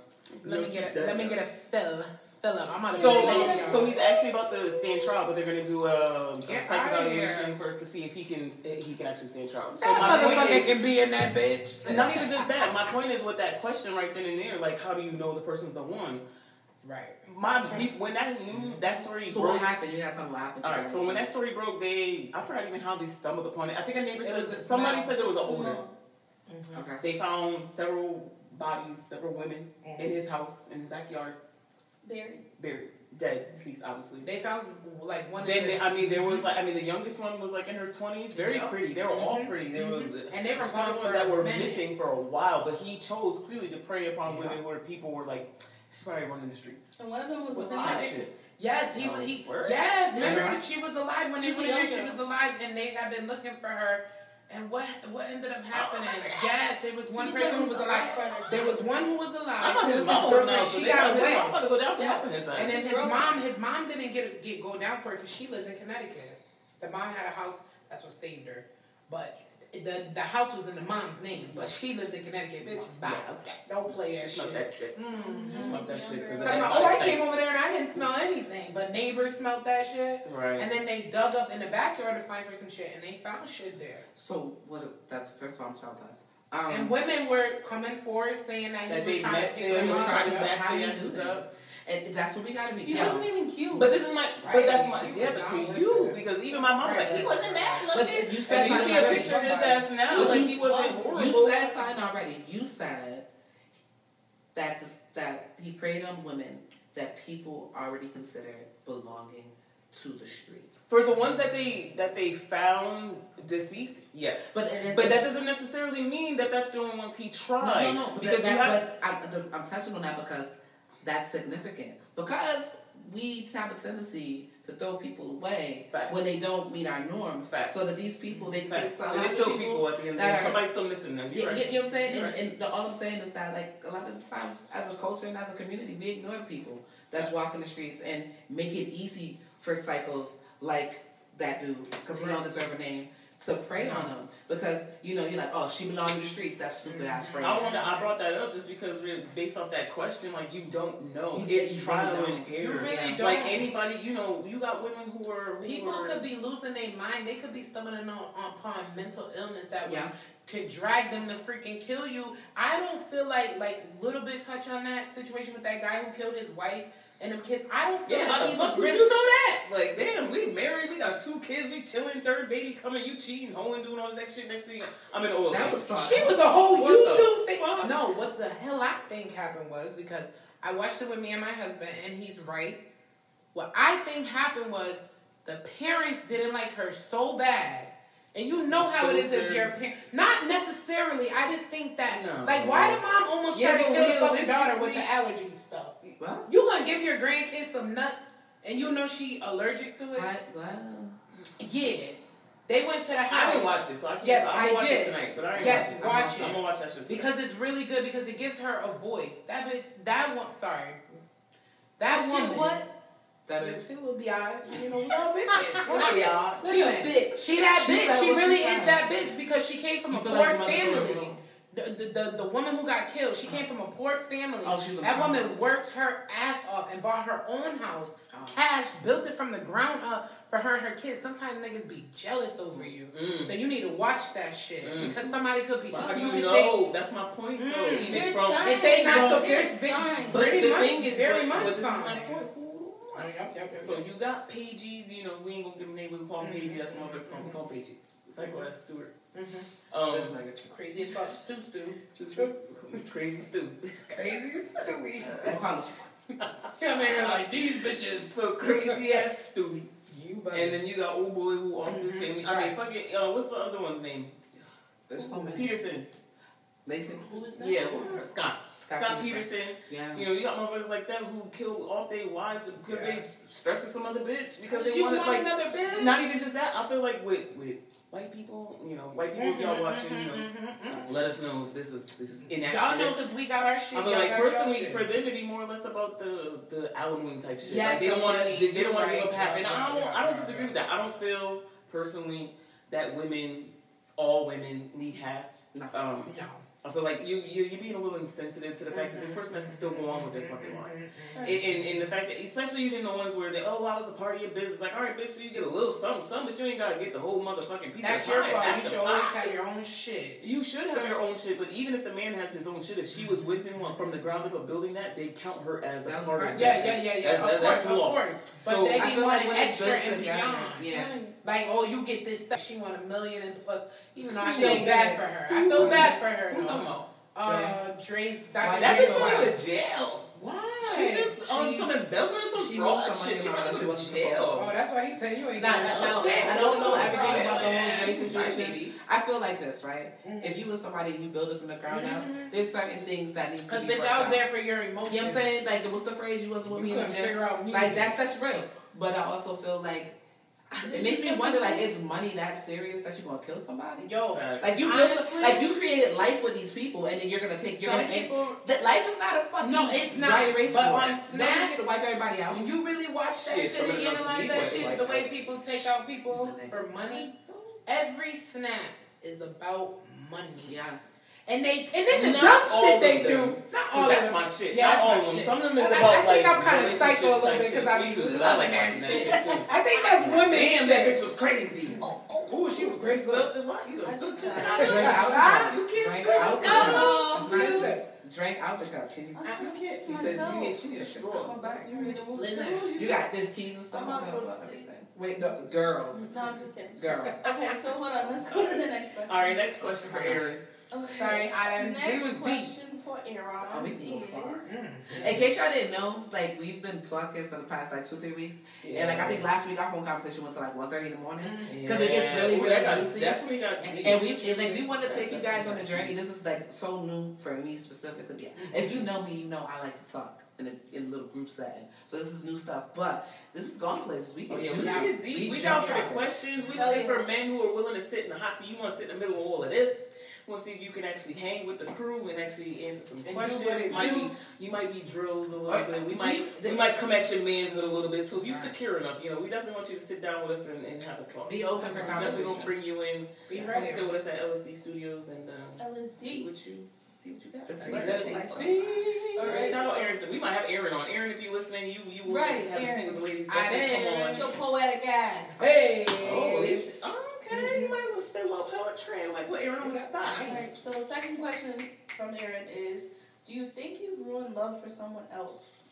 Let me get let me get a fill. Fill him. I'm gonna So, get so he's actually about to stand trial, but they're gonna do um, a, a psych evaluation first to see if he can he can actually stand trial. So that my point motherfucker is, can be in that bitch. not even just that. My point is with that question right then and there, like how do you know the person's the one? Right. My beef when that news mm-hmm. that story So broke. what happened? You had something happen. All right, so when that story broke, they I forgot even how they stumbled upon it. I think a neighbor said was a somebody smell. said there was an odor. Mm-hmm. Okay. They found several bodies, several women Mm-hmm. in his house, in his backyard, Buried. buried, dead, deceased, obviously. They found like one. of Then the- they, I mean, there was like I mean, the youngest one was like in her twenties, very Yep. pretty. They were all Mhm. pretty. There was And they were some gone ones for that were minute. missing for a while, but he chose clearly to prey upon Yeah. women where people were like, she's probably running the streets. And one of them was What's alive. Shit. Yes, he was. He word? yes. Yeah. Remember, she was alive when they She's were a there. She was alive, and they had been looking for her. And what what ended up happening? Oh, yes, there was one She person who was was alive. alive. There was one who was alive. I'm his was mom now, girlfriend. so She got away. I'm about to go down for Yeah. helping his ass. And then His his mom, his mom didn't get get go down for it because she lived in Connecticut. The mom had a house. That's what saved her. But the the house was in the mom's name, but she lived in Connecticut. Bitch, bye. Yeah, okay. Don't play She that smelled shit. that shit. Mm. She smelled that shit. 'cause of Talking that about, oh, I came over there and I didn't smell anything, but neighbors smelled that shit. Right. And then they dug up in the backyard to find for some shit, and they found shit there. So what? That's first of all, I'm traumatized. Um, and women were coming forward saying that he was they trying met, to they pick was them trying to up. snatch How their you do that? up. And that's what we gotta be He careful. wasn't even cute. But this is my, but that's my, He yeah, but to you, that. because even my mom was like, he wasn't that But looking. you said And you something see a picture of his ass now, But like you- he wasn't horrible. You said something already. You said that this, that he preyed on women that people already considered belonging to the street. For the ones that they that they found deceased, yes. But and, But that doesn't necessarily mean that that's the only ones he tried. no, no, no. Because Because you that, have, but I'm, I'm touching on that because that's significant. Because we have a tendency to throw people away Facts. when they don't meet our norms. Facts. So that these people, they, facts. so a and lot there's of still people, at the end of the day. Somebody's still missing them. You're right. you, know what I'm saying? And, right. and the, all I'm saying is that, like, a lot of the times, as a culture and as a community, we ignore people that's walking the streets and make it easy for psychos like that dude, because he don't deserve a name, to prey on them. Because, you know, you're like, oh, she belongs to the streets, that stupid ass mm-hmm. phrase. I wanted, I brought that up just because really based off that question, like you don't know. You- it's you trial really and error. You really Like don't. anybody, you know, you got women who are who People are, could be losing their mind. They could be stumbling on upon mental illness that was, Yeah. could drag them to freaking kill you. I don't feel like like little bit touch on that situation with that guy who killed his wife and them kids. I don't feel Yeah, like how he the fuck would you know that? Like, damn, we married, we got two kids, we chilling, third baby coming, you cheating, hoeing, doing all this shit. Next thing, I'm in oil. That was fun. She was a whole What YouTube thing. fuck? No, what the hell I think happened was because I watched it with me and my husband, and he's right. What I think happened was the parents didn't like her so bad. And you know how it is if Filter. you're a parent. Not necessarily. I just think that, No. like, why did mom almost Yeah, try to kill the fucking daughter with the allergy stuff? Well, You gonna give your grandkids some nuts, and you know she allergic to it? I, well, Yeah. They went to the house. I didn't watch it, so I can't. Yes, I'm gonna I watch did. it tonight, but I ain't Yes, watch it. watch I'm, it. I'm gonna watch that shit tonight. Because it's really good because it gives her a voice. That bitch, that one, sorry. That Shit, woman. what? That She, is. she will be alright. You know, we all bitches. What y'all? She, bitch. she that She bitch. said She what she really is that bitch because she came from You a poor like family. girl. The, the, the, the woman who got killed, she came from a poor family. Oh, she a that woman family. worked her ass off and bought her own house, Oh. cash, built it from the ground up for her and her kids. Sometimes niggas be jealous over you. Mm. So you need to watch that shit Mm. because somebody could be. But how do if you they- know? That's my point, though. Mm, Even There's from, signs. If they not so There's there's big, signs. but very the much, thing is, very but, much but this is sign. my point. Yep, yep, yep, So yep. you got Pagey, you know, we ain't gonna give him a name, we call him Pagey, that's what motherfuckers call him, we call him Pagey. Psycho ass Stewart. Mhm. Um, This nigga. Crazy as fuck, stew stew. Stu- Crazy Stu. Crazy stewy. We'll call him Come here like these bitches. So crazy ass Stewie. You And then you got old boy who off this Mhm. family. I mean, fucking, uh, what's the other one's name? There's so many. Peterson. Mason. Who is that? Yeah, whatever. Scott. Scott Scott, Peterson. Peterson. Yeah. You know, you got motherfuckers like that who kill off their wives because they stressing some other bitch because they you wanted want like another bitch? not even just that. I feel like with with white people, you know, white people, if y'all Mhm, watching, mhm, you know, mhm, mhm. let us know if this is this is inaccurate. Y'all inaccurate. know because we got our shit. I feel like personally, for them to be more or less about the the alimony type shit. Yes, like they don't want to, they, they don't want to you're give up right, half. And I don't, I don't disagree with that. I don't feel personally that women, all women, need half. No. Um, No. I feel like you you you're being a little insensitive to the fact that this person has to still go on with their fucking lives. And, and, and the fact that, especially even the ones where they, oh, I was a part of your business. Like, all right, bitch, so you get a little something, something, but you ain't gotta get the whole motherfucking piece of shit. That's of your pie fault. You should always pie. have your own shit. You should have your own shit, but even if the man has his own shit, if she was with him from the ground up of building that, they count her as a part of Yeah, that. yeah, yeah, yeah. That- of that- course, that's of the course. But So- they I be feel like wanting when it's extra built and together, beyond. yeah. Like, oh, you get this stuff. She want a million and plus. Even though I She feel bad for her. I feel bad for her. Who's though. talking about? Uh, Dre's Why That Dr. bitch Dre's going to jail. Why? She just on She- some embezzlement, some she fraud moved some shit. She money went to wasn't supposed to. jail. Oh, that's why he said you ain't Nah, nah, no shit. I don't know everything about the whole man. Dre situation. I feel like this, right? Mhm. If you was somebody and you build it from the ground up, Mhm. there's certain things that need to be Because bitch, I was out. there for your emotions. You know what I'm saying? Like, what's the phrase? You wasn't with me in the gym. figure out music. Like that's that's real. But I also feel like it makes me wonder. Like, is money that serious that you're gonna kill somebody? Yo, Facts. Like you built, Honestly- like you created life for these people, and then you're gonna take, you're some gonna end. people. That life is not a fucking No, it's not. dry erase But board. on Don't just Snap- get to wipe everybody out. When you really watch that Shit, shit, and analyze that shit, like the way that. people take out people It's a nigga. for money, every snap is about money. Yes. And they and then the Not dumb all shit they them. do. Not all that's of them. my shit. Yeah, Not that's all my of them. shit. Some of them is And I- about I think like I'm kinda psycho a little bit because I Me be too, 'cause I loving that shit. shit too. I think that's women Damn, shit. that bitch was crazy. Oh, oh, oh. she was crazy. Spilled the wine. You know, just just Drink out the cup. You can't Drink spill the out the scotch. cup. What It's is not- that? Drink out the cup. Can you? You can't. He said you need. She need a straw. Listen. You got this keys and stuff. I'm not like gonna that, sleep. everything. Wait, no, girl, No, I'm just kidding. girl. Okay, so hold on. Let's go to the next question. All right, next question for Aaron. Okay. Sorry, I didn't. Next We was deep. question for Aaron Oh, we can go far. Mm, is. In case y'all didn't know, like we've been talking for the past like two three weeks, and like I think last week our phone conversation went to like 1.30 in the morning. Mm, 'Cause it gets really, Ooh, really that got- juicy. Definitely got. And, deep. and we, and like, we want to take you guys on the journey. This is like so new for me specifically. Mm-hmm. If you know me, you know I like to talk in a, in a little group setting. So this is new stuff, but this is going places. We Oh, can yeah, we choose. get deep. We down for the questions. We Hell looking yeah. for men who are willing to sit in the hot seat. You want to sit in the middle of all of this. We want to see if you can actually hang with the crew and actually answer some do questions. what it might do. be you might be drilled a little Or- bit. We might you- we might come at your manhood a little bit. So if you Right. secure enough, you know, we definitely want you to sit down with us and, and have a talk. Be open for We're definitely gonna bring you in. Be Come ready. sit with us at LSD Studios and um, see what you see what you got. Okay. Learn That's things. like- All right. Shout out Aaron. We might have Aaron on. Aaron, if you're listening, you you will Right, have a seat with the ladies. I Definitely did. come on. With your poetic ass. Hey. Oh, he's okay. You might want to spit a little poetry and like put Aaron on the spot. Alright, so the second question from Aaron is Do you think you grew in love for someone else?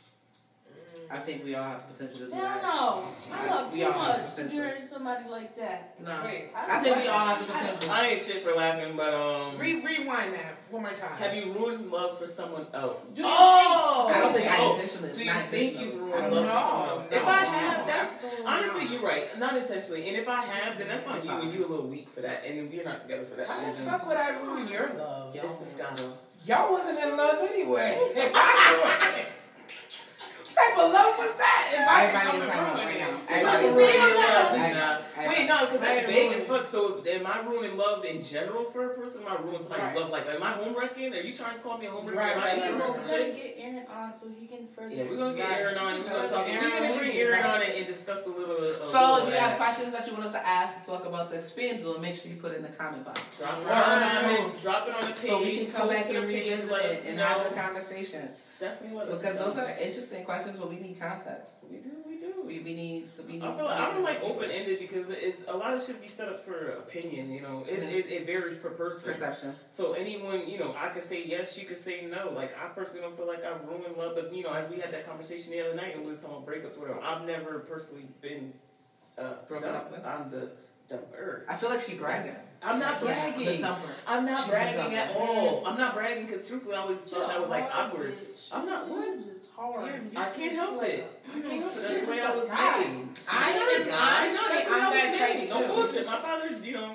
I think we all have potential to do Hell that. no. I I- love we too all have much to potential. marry somebody like that. No, Wait, I think we all have the potential. I ain't shit for laughing, but um, Re- rewind that one more time. have you ruined love for someone else? Do you Oh. I don't think I Oh, intentionally. Do you not think you've ruined love don't for someone else? No, If I no, have, that's absolutely honestly you're right, not intentionally. And if I have, then that's on you, and you're a little weak for that, and we're not together for that How the fuck would I ruin your love? It's the Scotto. Y'all wasn't in love anyway. what type of love was that? If I could come is and talking ruin right it. now. Everybody for is real talking. love, nah. Wait, no, because that's I vague as fuck. So, am I ruining love in general for a person? Am I ruining somebody's Right. love? Like, am I home wrecking? Are you trying to call me a home wrecker? Right, Am I right, into right, Well, some we gotta get Aaron on so he can further. Yeah, we're gonna get Aaron on. and We're gonna talk. We're gonna bring Aaron on and, and discuss a little. A So little if you have questions that you want us to ask, to talk about, to expand on, make sure you put it in the comment box. Drop it on the comments, post. drop it on the page. So we can come back and revisit it and have the conversation. Definitely let us Because know. those are interesting questions, but we need context. We do, we do. We, we need to we need I to feel be I'm like open ended because it's a lot of shit be set up for opinion. You know, it, it, it varies per person. perception. So anyone, you know, I could say yes, she could say no. Like I personally don't feel like I've ruined love, but you know, as we had that conversation the other night and we was talking about breakups, or whatever. I've never personally been uh, Broken up with? I'm the dumper. I feel like she bragging. I'm not bragging. dumper. I'm not She's bragging at all. I'm not bragging because truthfully, I always thought that was like awkward. I'm not what? Just hard. I can't help it. I can't help it. That's the way I was made. I I'm not a think guy. That's the way I'm I that was made. No bullshit. My father, you know,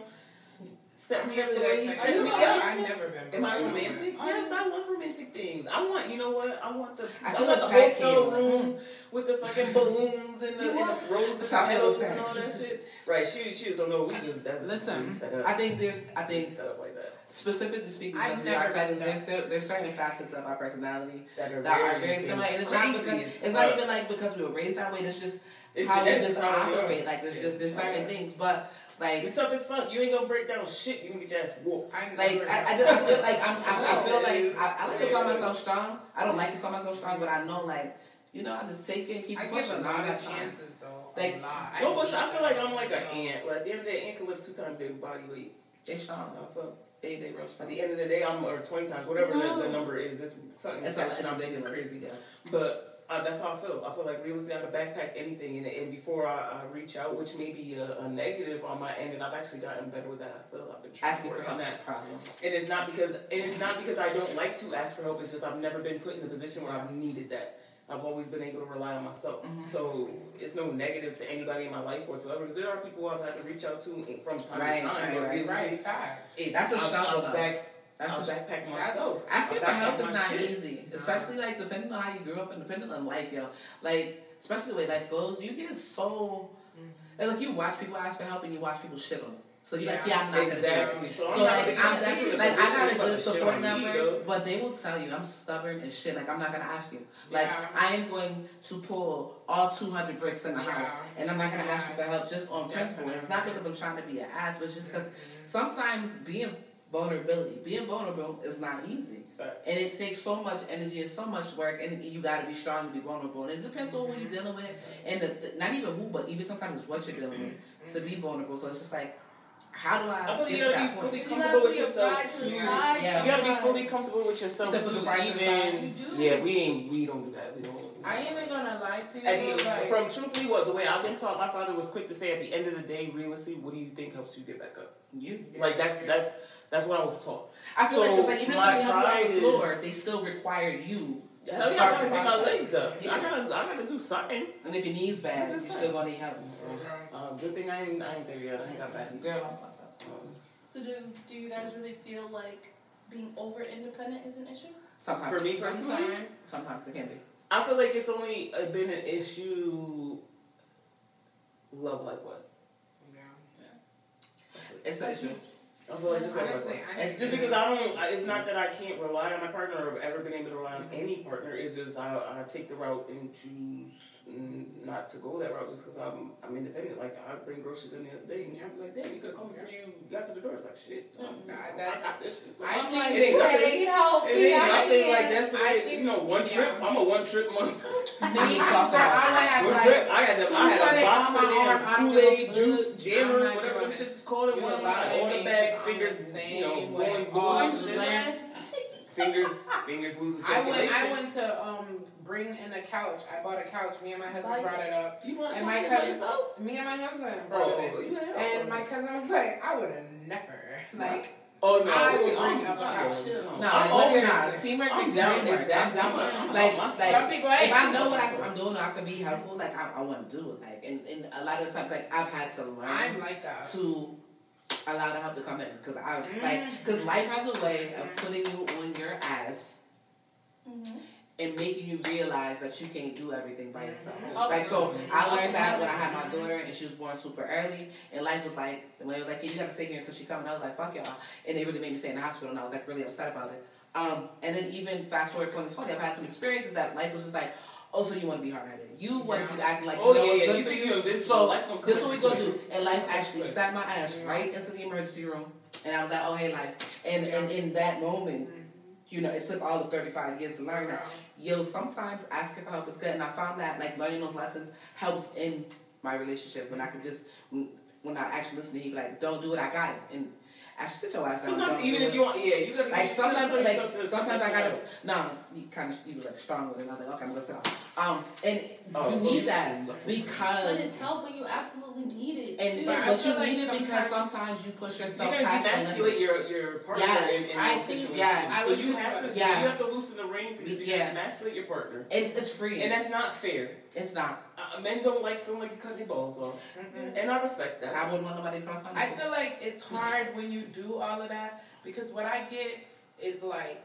set me up the way he set me up. I've never been. Am I romantic? Yes, I love romantic things. I want, you know what? I want the, I I, feel want the attacked hotel here. room with the fucking balloons and the, You and the roses and petals and all that shit. Right? She, she just don't know. We just that's Listen, we set up. I think there's, I think set up like that. specifically speaking, I've because we are never been cousins, there's still, there's certain facets of our personality That are that are very, very similar. And it's not because it's not even like because we were raised that way. It's just It's how we just we are. operate. Like there's just there's certain things, but Like We like tough as fuck. You ain't gonna break down shit. You can get your ass whooped. I like I, I just I feel like I'm, I, I feel like I, I like to call myself strong. I don't like to call myself strong, but I know like you know I just take it and keep I pushing. give a I don't lot have of time. chances though. Like, a lot. No, but I feel like I'm like an ant. Like at the end of the day, an ant can lift two times their body weight. They strong. That's how I feel. They they real At the end of the day, I'm or twenty times, whatever the, No. the number is. It's something It's, that's it's I'm ridiculous. crazy. Yes. But uh, that's how I feel. I feel like realistically, I can backpack anything, and, and before I, I reach out, which may be a, a negative on my end, and I've actually gotten better with that. I feel I've been trying Asking to for work on help that. problem. And it's not because and it's not because I don't like to ask for help. It's just I've never been put in the position where I've needed that. I've always been able to rely on myself. Mhm. So it's no negative to anybody in my life whatsoever. Because there are people I've had to reach out to from time Right, to time. right, but right. right facts. That's a struggle, though. back, That's I'll a backpack myself. Asking for help is not shit. easy, especially like depending on how you grew up and depending on life, yo. Like especially the way life goes, you get so and like you watch people ask for help and you watch people shit on them. So you're like, Yeah. yeah, I'm not gonna do it. So, So I'm not like gonna I'm get definitely like I got a good support on me, network, but they will tell you I'm stubborn as shit. Like I'm not gonna ask you. Like Yeah. I am going to pull all 200 bricks in the Yeah. house, uh-huh. and I'm not gonna ask you for help just on principle. And it's not because I'm trying to be an ass, but it's just because mm-hmm. sometimes being vulnerability, being vulnerable is not easy. Facts. And it takes so much energy and so much work, and you got to be strong to be vulnerable. And it depends on who you're mm-hmm. dealing with, and the, the- not even who, but even sometimes it's what you're dealing with to be mm-hmm. vulnerable. So it's just like, how do I, I feel like get you gotta be fully You comfortable with yourself. pride too. Yeah. You gotta be fully comfortable with yourself You said put too. the pride to Even side. You do. yeah, we ain't we don't do that. We don't. I ain't even gonna lie to you. At the, like, from truthfully, what the way I've been taught, my father was quick to say, at the end of the day, realistically, what do you think helps you get back up? You. Like that's that's that's what I was taught. I feel like, So, cause like even if somebody help you pride on the floor, is- they still require you to Hell yeah, I start gotta the get my legs up. Yeah. I gotta I gotta do something. And if your knees bad, you're still gonna need help. Good thing I ain't I ain't there yet. I ain't got back. Girl, I'm fucked up. So do do you guys really feel like being over independent is an issue? Sometimes. For me personally, sometimes. Sometimes it can be. I feel like it's only uh, been an issue. Love life was. Yeah. It's an issue. I feel like just love life was. Honestly, It's just because I don't. It's not that I can't rely on my partner or have ever been able to rely on any partner. It's just I, I take the route and choose not to go that route just because I'm I'm independent. Like I bring groceries in the other day and I'm like, damn, you could have come before you got to the door. It's like shit. That- I that's- got this shit. I I'm think- like, it ain't nothing. It me, ain't I nothing like that's the way, think- you know, one trip. I'm a one trip motherfucker. Me, talk about. I would have One like, trip, I had, the, I had a box of damn Kool Aid, juice, jammers, I'm whatever them doing shits is called. One, all the bags, fingers, you know, going way. blue All the shit. Fingers, fingers losing I went. circulation. I went to um bring in a couch. I bought a couch. Me and my husband Like brought it up. You want to And come my shit cousin- yourself? Me and my husband brought it Oh, in. you had And my cousin was like, I would have never like. Oh no, I would I'm- bring up a I'm- couch. no. No, I'm like, always nah, teamwork I'm and down teamwork. exactly. I'm down. I'm- I'm Like, like. Some people if I know what I, I'm doing, I can be helpful. Like I, I want to do it. Like, and, and a lot of times, like I've had to learn I'm like that. to allow the help to come in because I Mm. like because life has a way of putting you on your ass Mm-hmm. And making you realize that you can't do everything by yourself. Mhm. Like so, I learned that when I had my daughter and she was born super early, and life was like when it was like, yeah, you gotta stay here until she comes. And I was like, fuck y'all, and they really made me stay in the hospital, and I was like really upset about it. Um, and then even fast forward 2020, I've had some experiences that life was just like, oh, so you want to be hard headed, you want to Yeah. keep acting like Oh you know yeah, what's yeah. good You for think you. you're invincible? So, Life gonna This is what we gonna do, and life actually Quick. sat my ass right into the emergency room, and I was like, oh hey life, and and in that moment, you know, it took all of 35 years to learn that yo, sometimes asking for help is good, and I found that like learning those lessons helps in my relationship when I can just when, when I actually listen to him, be like, don't do it, I got it, and actually sit your ass down. Sometimes even do if you want, yeah, you gotta like sometimes like sometimes I gotta no, you kind of you like strong with it. And I was like, okay, I'm gonna sit down. Um, and Oh, you need that But because it's help when you absolutely need it. and too. But but feel you like need it because sometimes- sometimes you push yourself. You're yourself gonna past the demasculate limit. your your partner Yes, in, in I think- situations. yes. So would you have to that. Yes. you have to loosen the rein because you're Yeah. gonna demasculate your partner, It's it's free. and that's not fair. it's not. Uh, men don't like feeling like you cut their balls off, Mm-mm. and I respect that. I wouldn't want nobody to come I feel like it's hard when you do all of that because what I get is like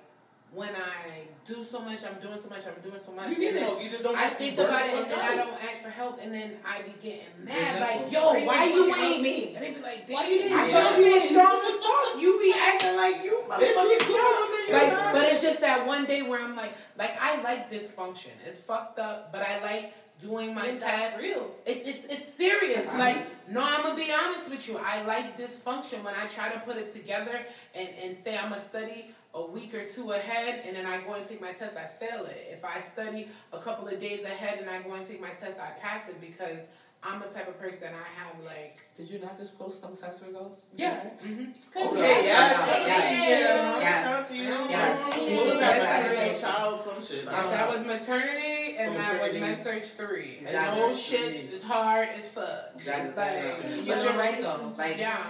when I do so much, I'm doing so much, I'm doing so much. you need and help. You just don't. I think about it and then I don't ask for help and then I be getting mad Resentful. like, yo, Why you why you fucking ain't? me? And they be like, Why "Damn, you didn't I jump thought you was in?" strong as fuck. You be acting like you Bitch, you motherfucking strong. strong than you Like, are. but it's just that one day where I'm like, like I like dysfunction. It's fucked up, but I like doing my And that's tasks. real. It's it's it's serious. That's Like honest. no, I'm gonna be honest with you. I like dysfunction when I try to put it together and and say I'm gonna study a week or two ahead and then I go and take my test. I fail it. If I study a couple of days ahead and I go and take my test, I pass it because I'm the type of person I have like Did you not just post some test results? yeah. today? Mm-hmm. Okay, yes, Yes. yeah. Yes. Shout out to you. Yes. What Yes. was that? Yes. Maternity, child, some shit. Yes, don't that was maternity and Oh, that was maternity. med surg three. And Med no shit three. is hard as fuck. That is Like, but you you're right though. Like yeah.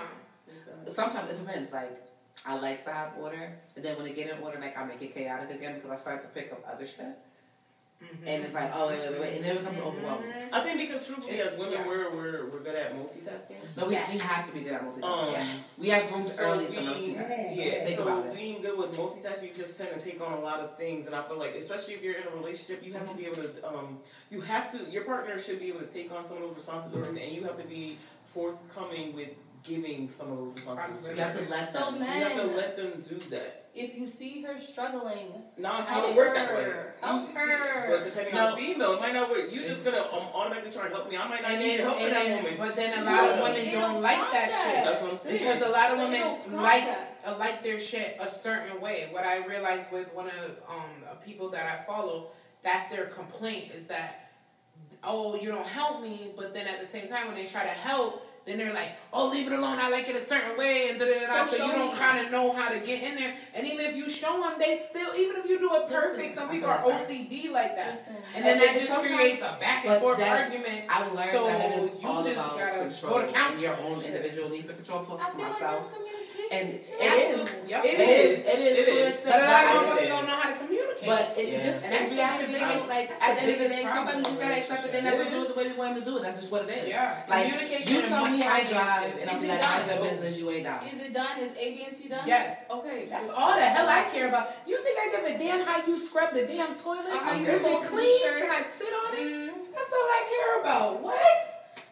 sometimes it depends. Like I like to have order, and then when I get in order, like I make it chaotic again because I start to pick up other shit, Mhm. and it's like oh wait wait wait, wait. and then it becomes overwhelming. Mhm. I think because truthfully, It's- as women, yeah. we're, we're we're good at multitasking. No, we, we have to be good at multitasking. Um, Yes. We are groomed So early to being- multitask. Yeah, Think so about it. being good with multitasking, you just tend to take on a lot of things, and I feel like, especially if you're in a relationship, you have to be able to, um, you have to, your partner should be able to take on some of those responsibilities, and you have to be forthcoming with giving some of those responsibilities. You have to let So them. You have to let them do that. if you see her struggling, Nah, it's Help not gonna work that her. way. Help You see- her. But depending No. on the female, it might not work. You're just gonna um, automatically try to help me. I might not And need then, your help in that then, moment. but then a lot Yeah. of women They don't, don't like that, that. shit. That's what I'm saying. Because a lot of They women like that. uh, like their shit a certain way. What I realized with one of um uh, people that I follow, that's their complaint is that oh you don't help me, but then at the same time when they try to help, then they're like oh leave it alone. I like it a certain way and da da da. da. So So, you don't kind of know how to get in there. And even if you show them, they still even if you do it Listen, perfect, some people are. OCD like that. listen. And then And that just creates a back and forth that- argument. I've learned So that it is you all just about control go to counsel your own individual need for control. Talk to feel like myself. And too. it is. Absolutely. Yep. It It is. is. It is. It to is. But a lot of It motherfuckers is. don't know how to communicate. But it Yeah. just And in that should be the they like at the the end of the day. problem Sometimes you just gotta with accept that they relationships. never It do it is. the way we want them to do it. That's just what it is. Yeah, Like communication you tell me I drive, and I'll Is be it like, "Mind your business, you ain't down." Is it done? Is A, B, and C done? Yes. Okay. That's all the hell I care about. You think I give a damn how you scrub the damn toilet? How you Is it clean? Can I sit on it? Mm. That's all I care about. What?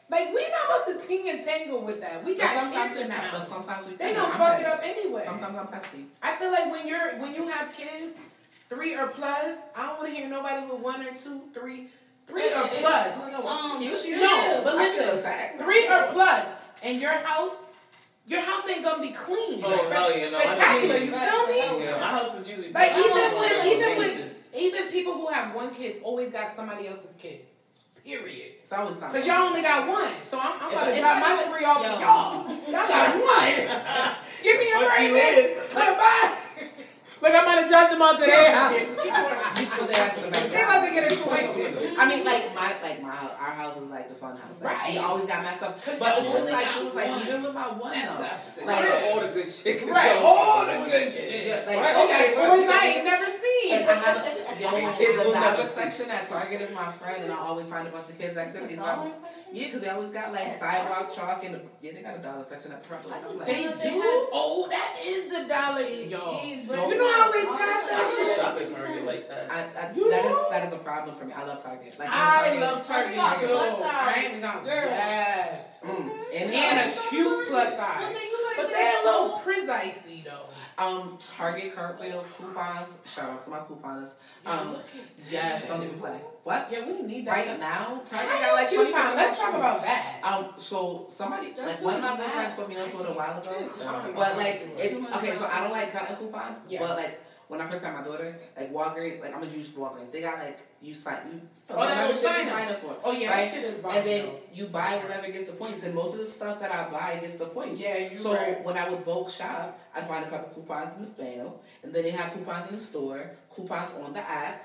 Like we not about to ting and tangle with that. We But got sometimes kids they're not. now. But sometimes we. They I'm gonna fuck it up anyway. Sometimes I'm pesky. I feel like when you're when you have kids, three or plus, I don't want to hear nobody with one or two, three, three or plus. Um, Excuse you? No, but I feel listen, sad. three or plus, and your house, your house ain't gonna be clean. Oh, Like, hell yeah, no, I spectacular. agree. You feel me? Yeah, my house is usually Like, even house is with- on a even with- Even people who have one kid always got somebody else's kid. Period. It's always something. Cause y'all only got one, so I'm, I'm about to it's drop my three off Yo. to y'all. Y'all got one. Give me a Fuck break, you man. is. Look, bye. Look, I'm gonna drop them out to their house. You put their ass in the back. They about to get a twin. I mean, like my like my house, our house is like the fun house. Like, Right. We always got messed up, but it was like flip only side got like one. even with my one That's house, like Right. all the good shit. is Right, going all the good shit. yeah, like Right. Okay, toys right. I ain't never seen. And I have a, yo, Kids the will dollar section at Target is my friend, and I always find a bunch of kids activities. I'm- yeah, because they always got like sidewalk chalk and the, yeah, they got a dollar section at the front. I Like, They They do? had- Oh, that is the dollar, yo. Jeez, but You know how we pass I that should shit? shop at Target like that. I, I, You that is know? that is a problem for me. I love Target. Like I Target, love Target Target too. plus size. Right? We got Girl. yes. Mm, and And a cute plus size. But they take a a little little. though. Um, Target cartwheel coupons. Shout out to my couponers. Yeah, Um, yes, don't even play. What? Yeah, we need that. Right now, Target I got like twenty percent Let's talk about that. Um, so somebody, That's like one of my good friends put me onto it a while ago. But like it's okay, so. I don't like cutting coupons. Yeah. But like when I first got my daughter, like Walgreens, like I'm gonna use Walgreens. They got like you sign you Oh, that little you sign up for. Oh yeah, Right? that shit is bomb. And then though. you buy whatever gets the points, and most of the stuff that I buy gets the points. yeah, you So right. when I would bulk shop, I'd find a couple coupons in the mail, and then they have coupons in the store, coupons on the app.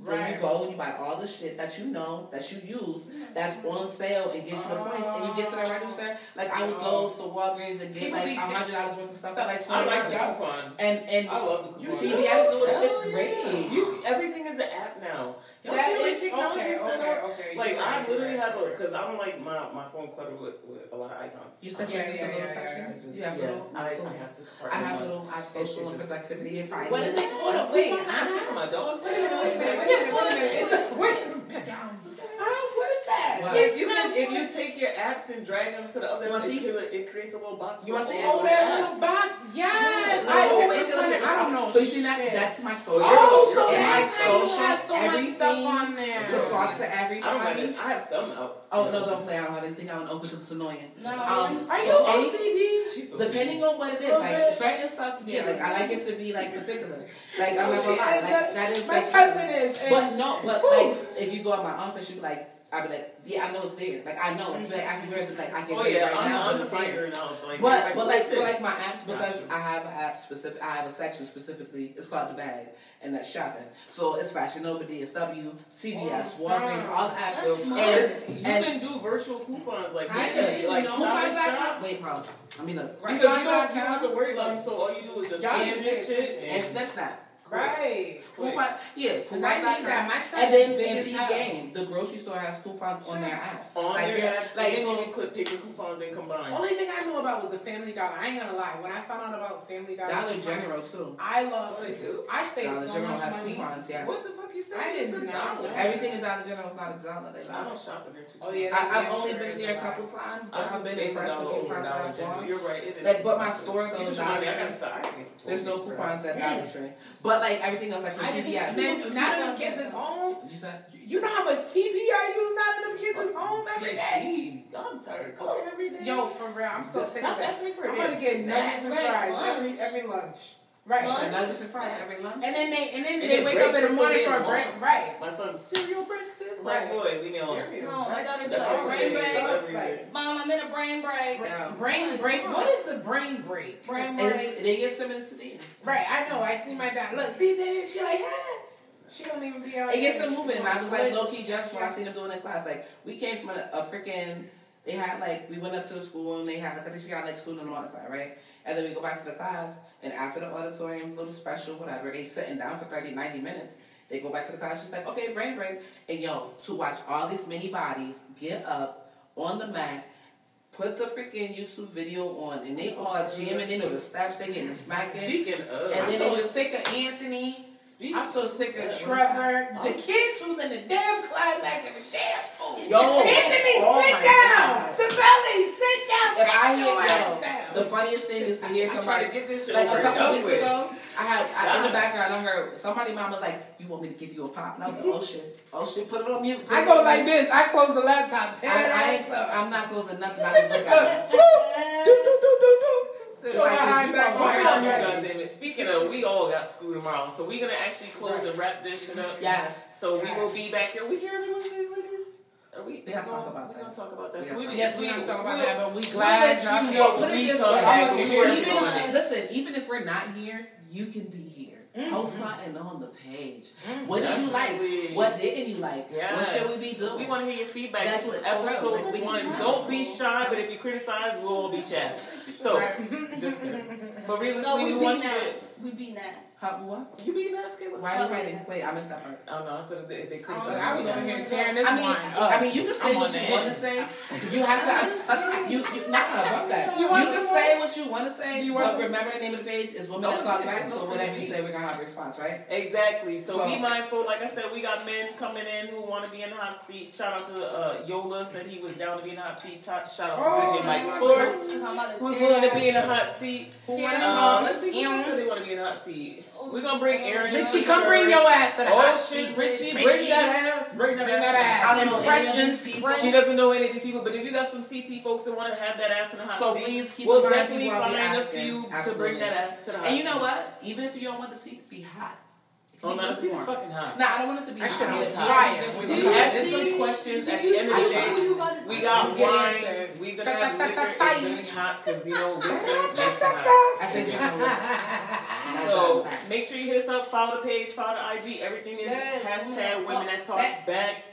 Then you go and you buy all the shit that you know that you use mm-hmm. that's on sale and gets you the points and you get to the oh. register. Like I would go oh. to Walgreens and get People like a hundred dollars worth of stuff for like twenty. I twenty like the dollars. coupon. And and I love the You coupon. CVS do it. It's great. You, everything is an app now. Y'all That see how is technology okay, set okay, okay. Like I literally have a because I don't like my, my phone cluttered with, with a lot of icons. you set Yeah, yours into yeah, little yeah, yeah, sections. You have yes, little. I, I little- have to. I have compartmentalize. little. I have social and It's just- productivity and What is it? finance. Hold on, wait. I'm I'm shit on my dog. Wait a minute, wait a minute, wait a minute, wait a minute. It's- wait. Oh, what is that? What? If you can, if you take your apps and drag them to the other, it, see? kill it, it creates a little box. You wanna see all Oh, that little box. Yes. Yeah. I So, always look at- look wanted. I don't know. So you see that? That's my social. Oh, so And and my that's how you social, have so much stuff on there. to talk to I don't have I have some out. Oh no, don't play. I don't have anything out open because it's annoying. No, Um, Are you so OCD? She's so Depending on what it is, like bit. certain stuff, yeah, like I like it to be like particular. Like I'm not Oh, gonna lie, like that is My that's cousin is. But no, but like if you go at my uncle, she be like, I'd be like, yeah, I know it's there. Like I know, like you be like actually where is it? Like I can Oh say yeah, it right I'm, now, I'm but the it's there. now. It's like, But but like what's for like my apps because Gotcha. I have an app specific I have a section specifically it's called the bag and that's shopping. So it's Fashion Nova, DSW, CVS, Oh, Walgreens, all the apps. That's and, smart. You can do virtual coupons like I this. can, like you know, stop and coupons.com. shop. Wait, pause. I mean look. Right. Because you don't, you don't have to worry about them, so all you do is just scan this shit And and Snap Snap. Right. Coupon, yeah, And I need that. My stuff And is then big in as P hell. Game, the grocery store has coupons on their apps. on like their they're- apps, like and so. you can click paper coupons and combine. Only thing I knew about was the Family Dollar. I ain't gonna lie. When I found out about Family Dollar, Dollar General too. I love. What love. they do? I saved Dollar so General much has money. coupons. Yes. What the fuck you say? I It's did a not dollar. know. Everything in Dollar General is not a dollar. They I lie. don't shop in there too. Oh yeah. I, I've only sure been is there a lot. couple times, but I'm I've been impressed dollar a few over times Dollar I've General. gone. You're right. It is. Like, but my expensive. store, though, just Dollar. I Tree. gotta start. I gotta get some There's no toilet paper. coupons at Dollar Tree, but like everything else, like from I didn't CVS. man, now that them kids is home, You said you know how much TV I use now that them kids is home every day. I'm tired of cooking every day. Yo, for real, I'm so sick of it. asking me for a I'm gonna get snack. nuggets and Right, fries lunch. every every lunch. Right. Lunch. the nuggets and fries every lunch. And then they and then And they then wake up in the morning for a break. Right. My son, cereal breakfast? Right. Like, boy, leave me alone. Cereal. No, my daughter's That's like, what brain saying. break. Every day. Mom, I'm in a brain break. Yeah. Brain break. What is the brain break? Brain break. it's, they get some minutes to eat. Right, I know. I see my dad. Look, these days she like, ah. She don't even be on. It gets them moving. I was like Flicks. low key just when I seen them doing in class. Like we came from a, a freaking. They had like we went up to the school and they had like I think she got like student on the side, right? And then we go back to the class and after the auditorium, little special, whatever, they sitting down for 30, 90 minutes. They go back to the class. She's like, okay, brain break. And yo, to watch all these many bodies get up on the mat, put the freaking YouTube video on, and they all jamming. They know the steps. They getting smacking. Speaking of, And then they just- sick of Anthony. Speak. I'm so sick of Trevor. The kids who's in the damn class acting a damn fool. Yo, Anthony, oh sit down. God. Sabelli, sit down. If sit I your hear ass yo, down. the funniest thing is to hear I'm somebody to get this shit like a couple weeks with. ago. I had I, in the background. I heard somebody mama like, "You want me to give you a pop?" And I was like, "Oh shit, oh shit, put it on mute." put I go like this. I close the laptop. I, I, I'm not closing nothing. I just look at it. Do, do, do, do, do. Show Like, behind you back gonna on put it my on back. God damn it. Speaking of, we all got school tomorrow, so we're gonna actually close and wrap this shit up. Yes. So we will be back here. We here every Wednesdays, ladies. Are we? We gotta talk gonna- about we that. gonna talk about that. We So we, Yes, we're gonna talk about we'll- that, but we glad y'all know Put it we this way. here. even, doing it. listen, even if we're not here, you can be here. Mm-hmm. Post something on the page. Mm. What did you like? Definitely. What didn't you like? What should we be doing? We want to hear your feedback. That's what- episode like, we one. can Don't be shy, but if you criticize, we'll all be chats. So, Right. just kidding. But No, realistically, we we be want you nice. We be nice. How, what? to. You be nice, Caleb? Why are you fighting? Wait, I missed that part. I don't know. I said if they, if they criticize. I was you, over be here tearing this I mean, wine I, up. I mean, you can say I'm what you want to say. You have to. I, you, you, not about that. You You, want can some say what you want to say, You but remember the name of the page is Women No, Talk yeah, Back. So whatever you say, we're gonna have a response, right? Exactly. So, So- be mindful. Like I said, we got men coming in who want to be in the hot seat. Shout out to uh, Yola said he was down to be in the hot seat. Shout out Oh, to DJ Mike that's Tour, Talking about the who's tear willing to be in the hot seat. Who Tear wanna Uh, know? let's see who Ew. said they want to be in the hot seat. We're gonna bring Aaron. Richie, come bring your ass to the Oh hot shit, seat. Richie, Richie. bring that ass, bring that Bring ass. that ass. I don't know any of Impressions, these people. She doesn't know any of these people, but if you got some CT folks that want to have that ass in the hot So seat, please keep we'll in mind definitely people I'll be find a asking. few to Absolutely. bring that ass to the hot And you know seat. what? Even if you don't want the seat to be hot, Oh, no, see, it's fucking hot. Nah, I don't want it to be. I hot. should I be want it hot. Do Do you you Ask some questions. At the end of the day, what you about to we got Get wine. answers. We gonna have liquor. It's gonna be hot because you know liquor makes it hot. I said you know what? So make sure you hit us up. Follow the page. Follow the IG. Everything is Yes, hashtag Women Women That That Talk Talk Back.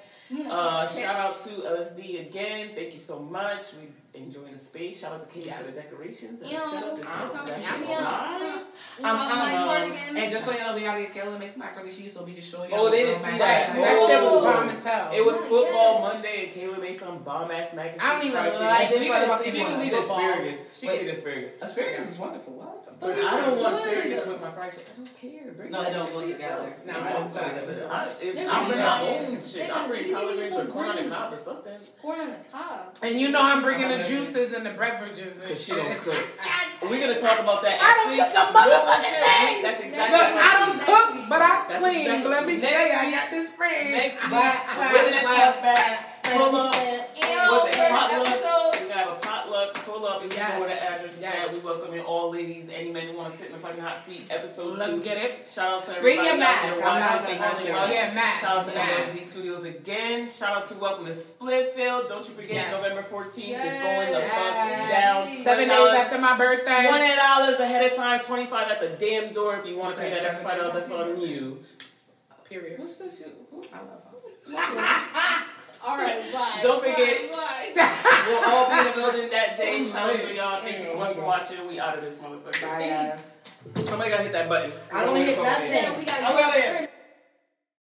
Uh, shout out to LSD again. Thank you so much. We enjoying the space. Shout out to Katie for the decorations and Yo. the setup. This Um, is yum, actually yum. nice. We got Um, my um. And just so you know, we gotta get Kayla to make some macaroni cheese so we can show you. Oh, they didn't see that. That shit was Oh. bomb as hell. It was Oh, football yeah. Monday, and Kayla made some bomb ass macaroni and cheese. I don't even fried like She this can, motherfucking she can lead football. asparagus. She can Wait. lead asparagus. Asparagus is wonderful. What? But But I don't was want good. asparagus with my fried chicken. I don't care. Bring No, that don't shit go together. No, It it don't don't go go together. together. I, if They're I'm gonna bringing my own shit. I'm bringing collard greens or corn on the cob or something. Corn on the cob. And you know I'm bringing the Uh, juices and the beverages and Cause she shit. don't cook. We're gonna talk about that. I don't cook a motherfucking thing. That's exactly Look, what I don't cook, but I clean. let me tell you, I week- got this friend. Next week, Black, black, women that black, talk back. black, Pull up. And With the first potluck. episode. We're gonna have a potluck. Pull up and you know where the Yes. address is Yes. at. We welcome in all ladies, any men who want to sit in the fucking hot seat. Episode Let's two. get it. Shout out to everybody. Bring your mask. I'm not gonna you so hold much. Yeah, mask, Shout out to. LSD Studios again. Shout out to Welcome to Splitfield. Don't you forget Yes. November 14th is going the fuck Yes. down. Seven days after my birthday. Twenty dollars ahead of time, twenty five at the damn door if you want to pay that extra five dollars. That's on you. Period. What's this? Who- I love her. All right, bye. Don't forget- Bye, bye. We'll all be in the building that day. Oh, Shout out to y'all. Thank you so much for watching. We out of this motherfucker. Bye, guys. Somebody gotta hit that button. I don't hit that Then we gotta Oh, go wait, wait. turn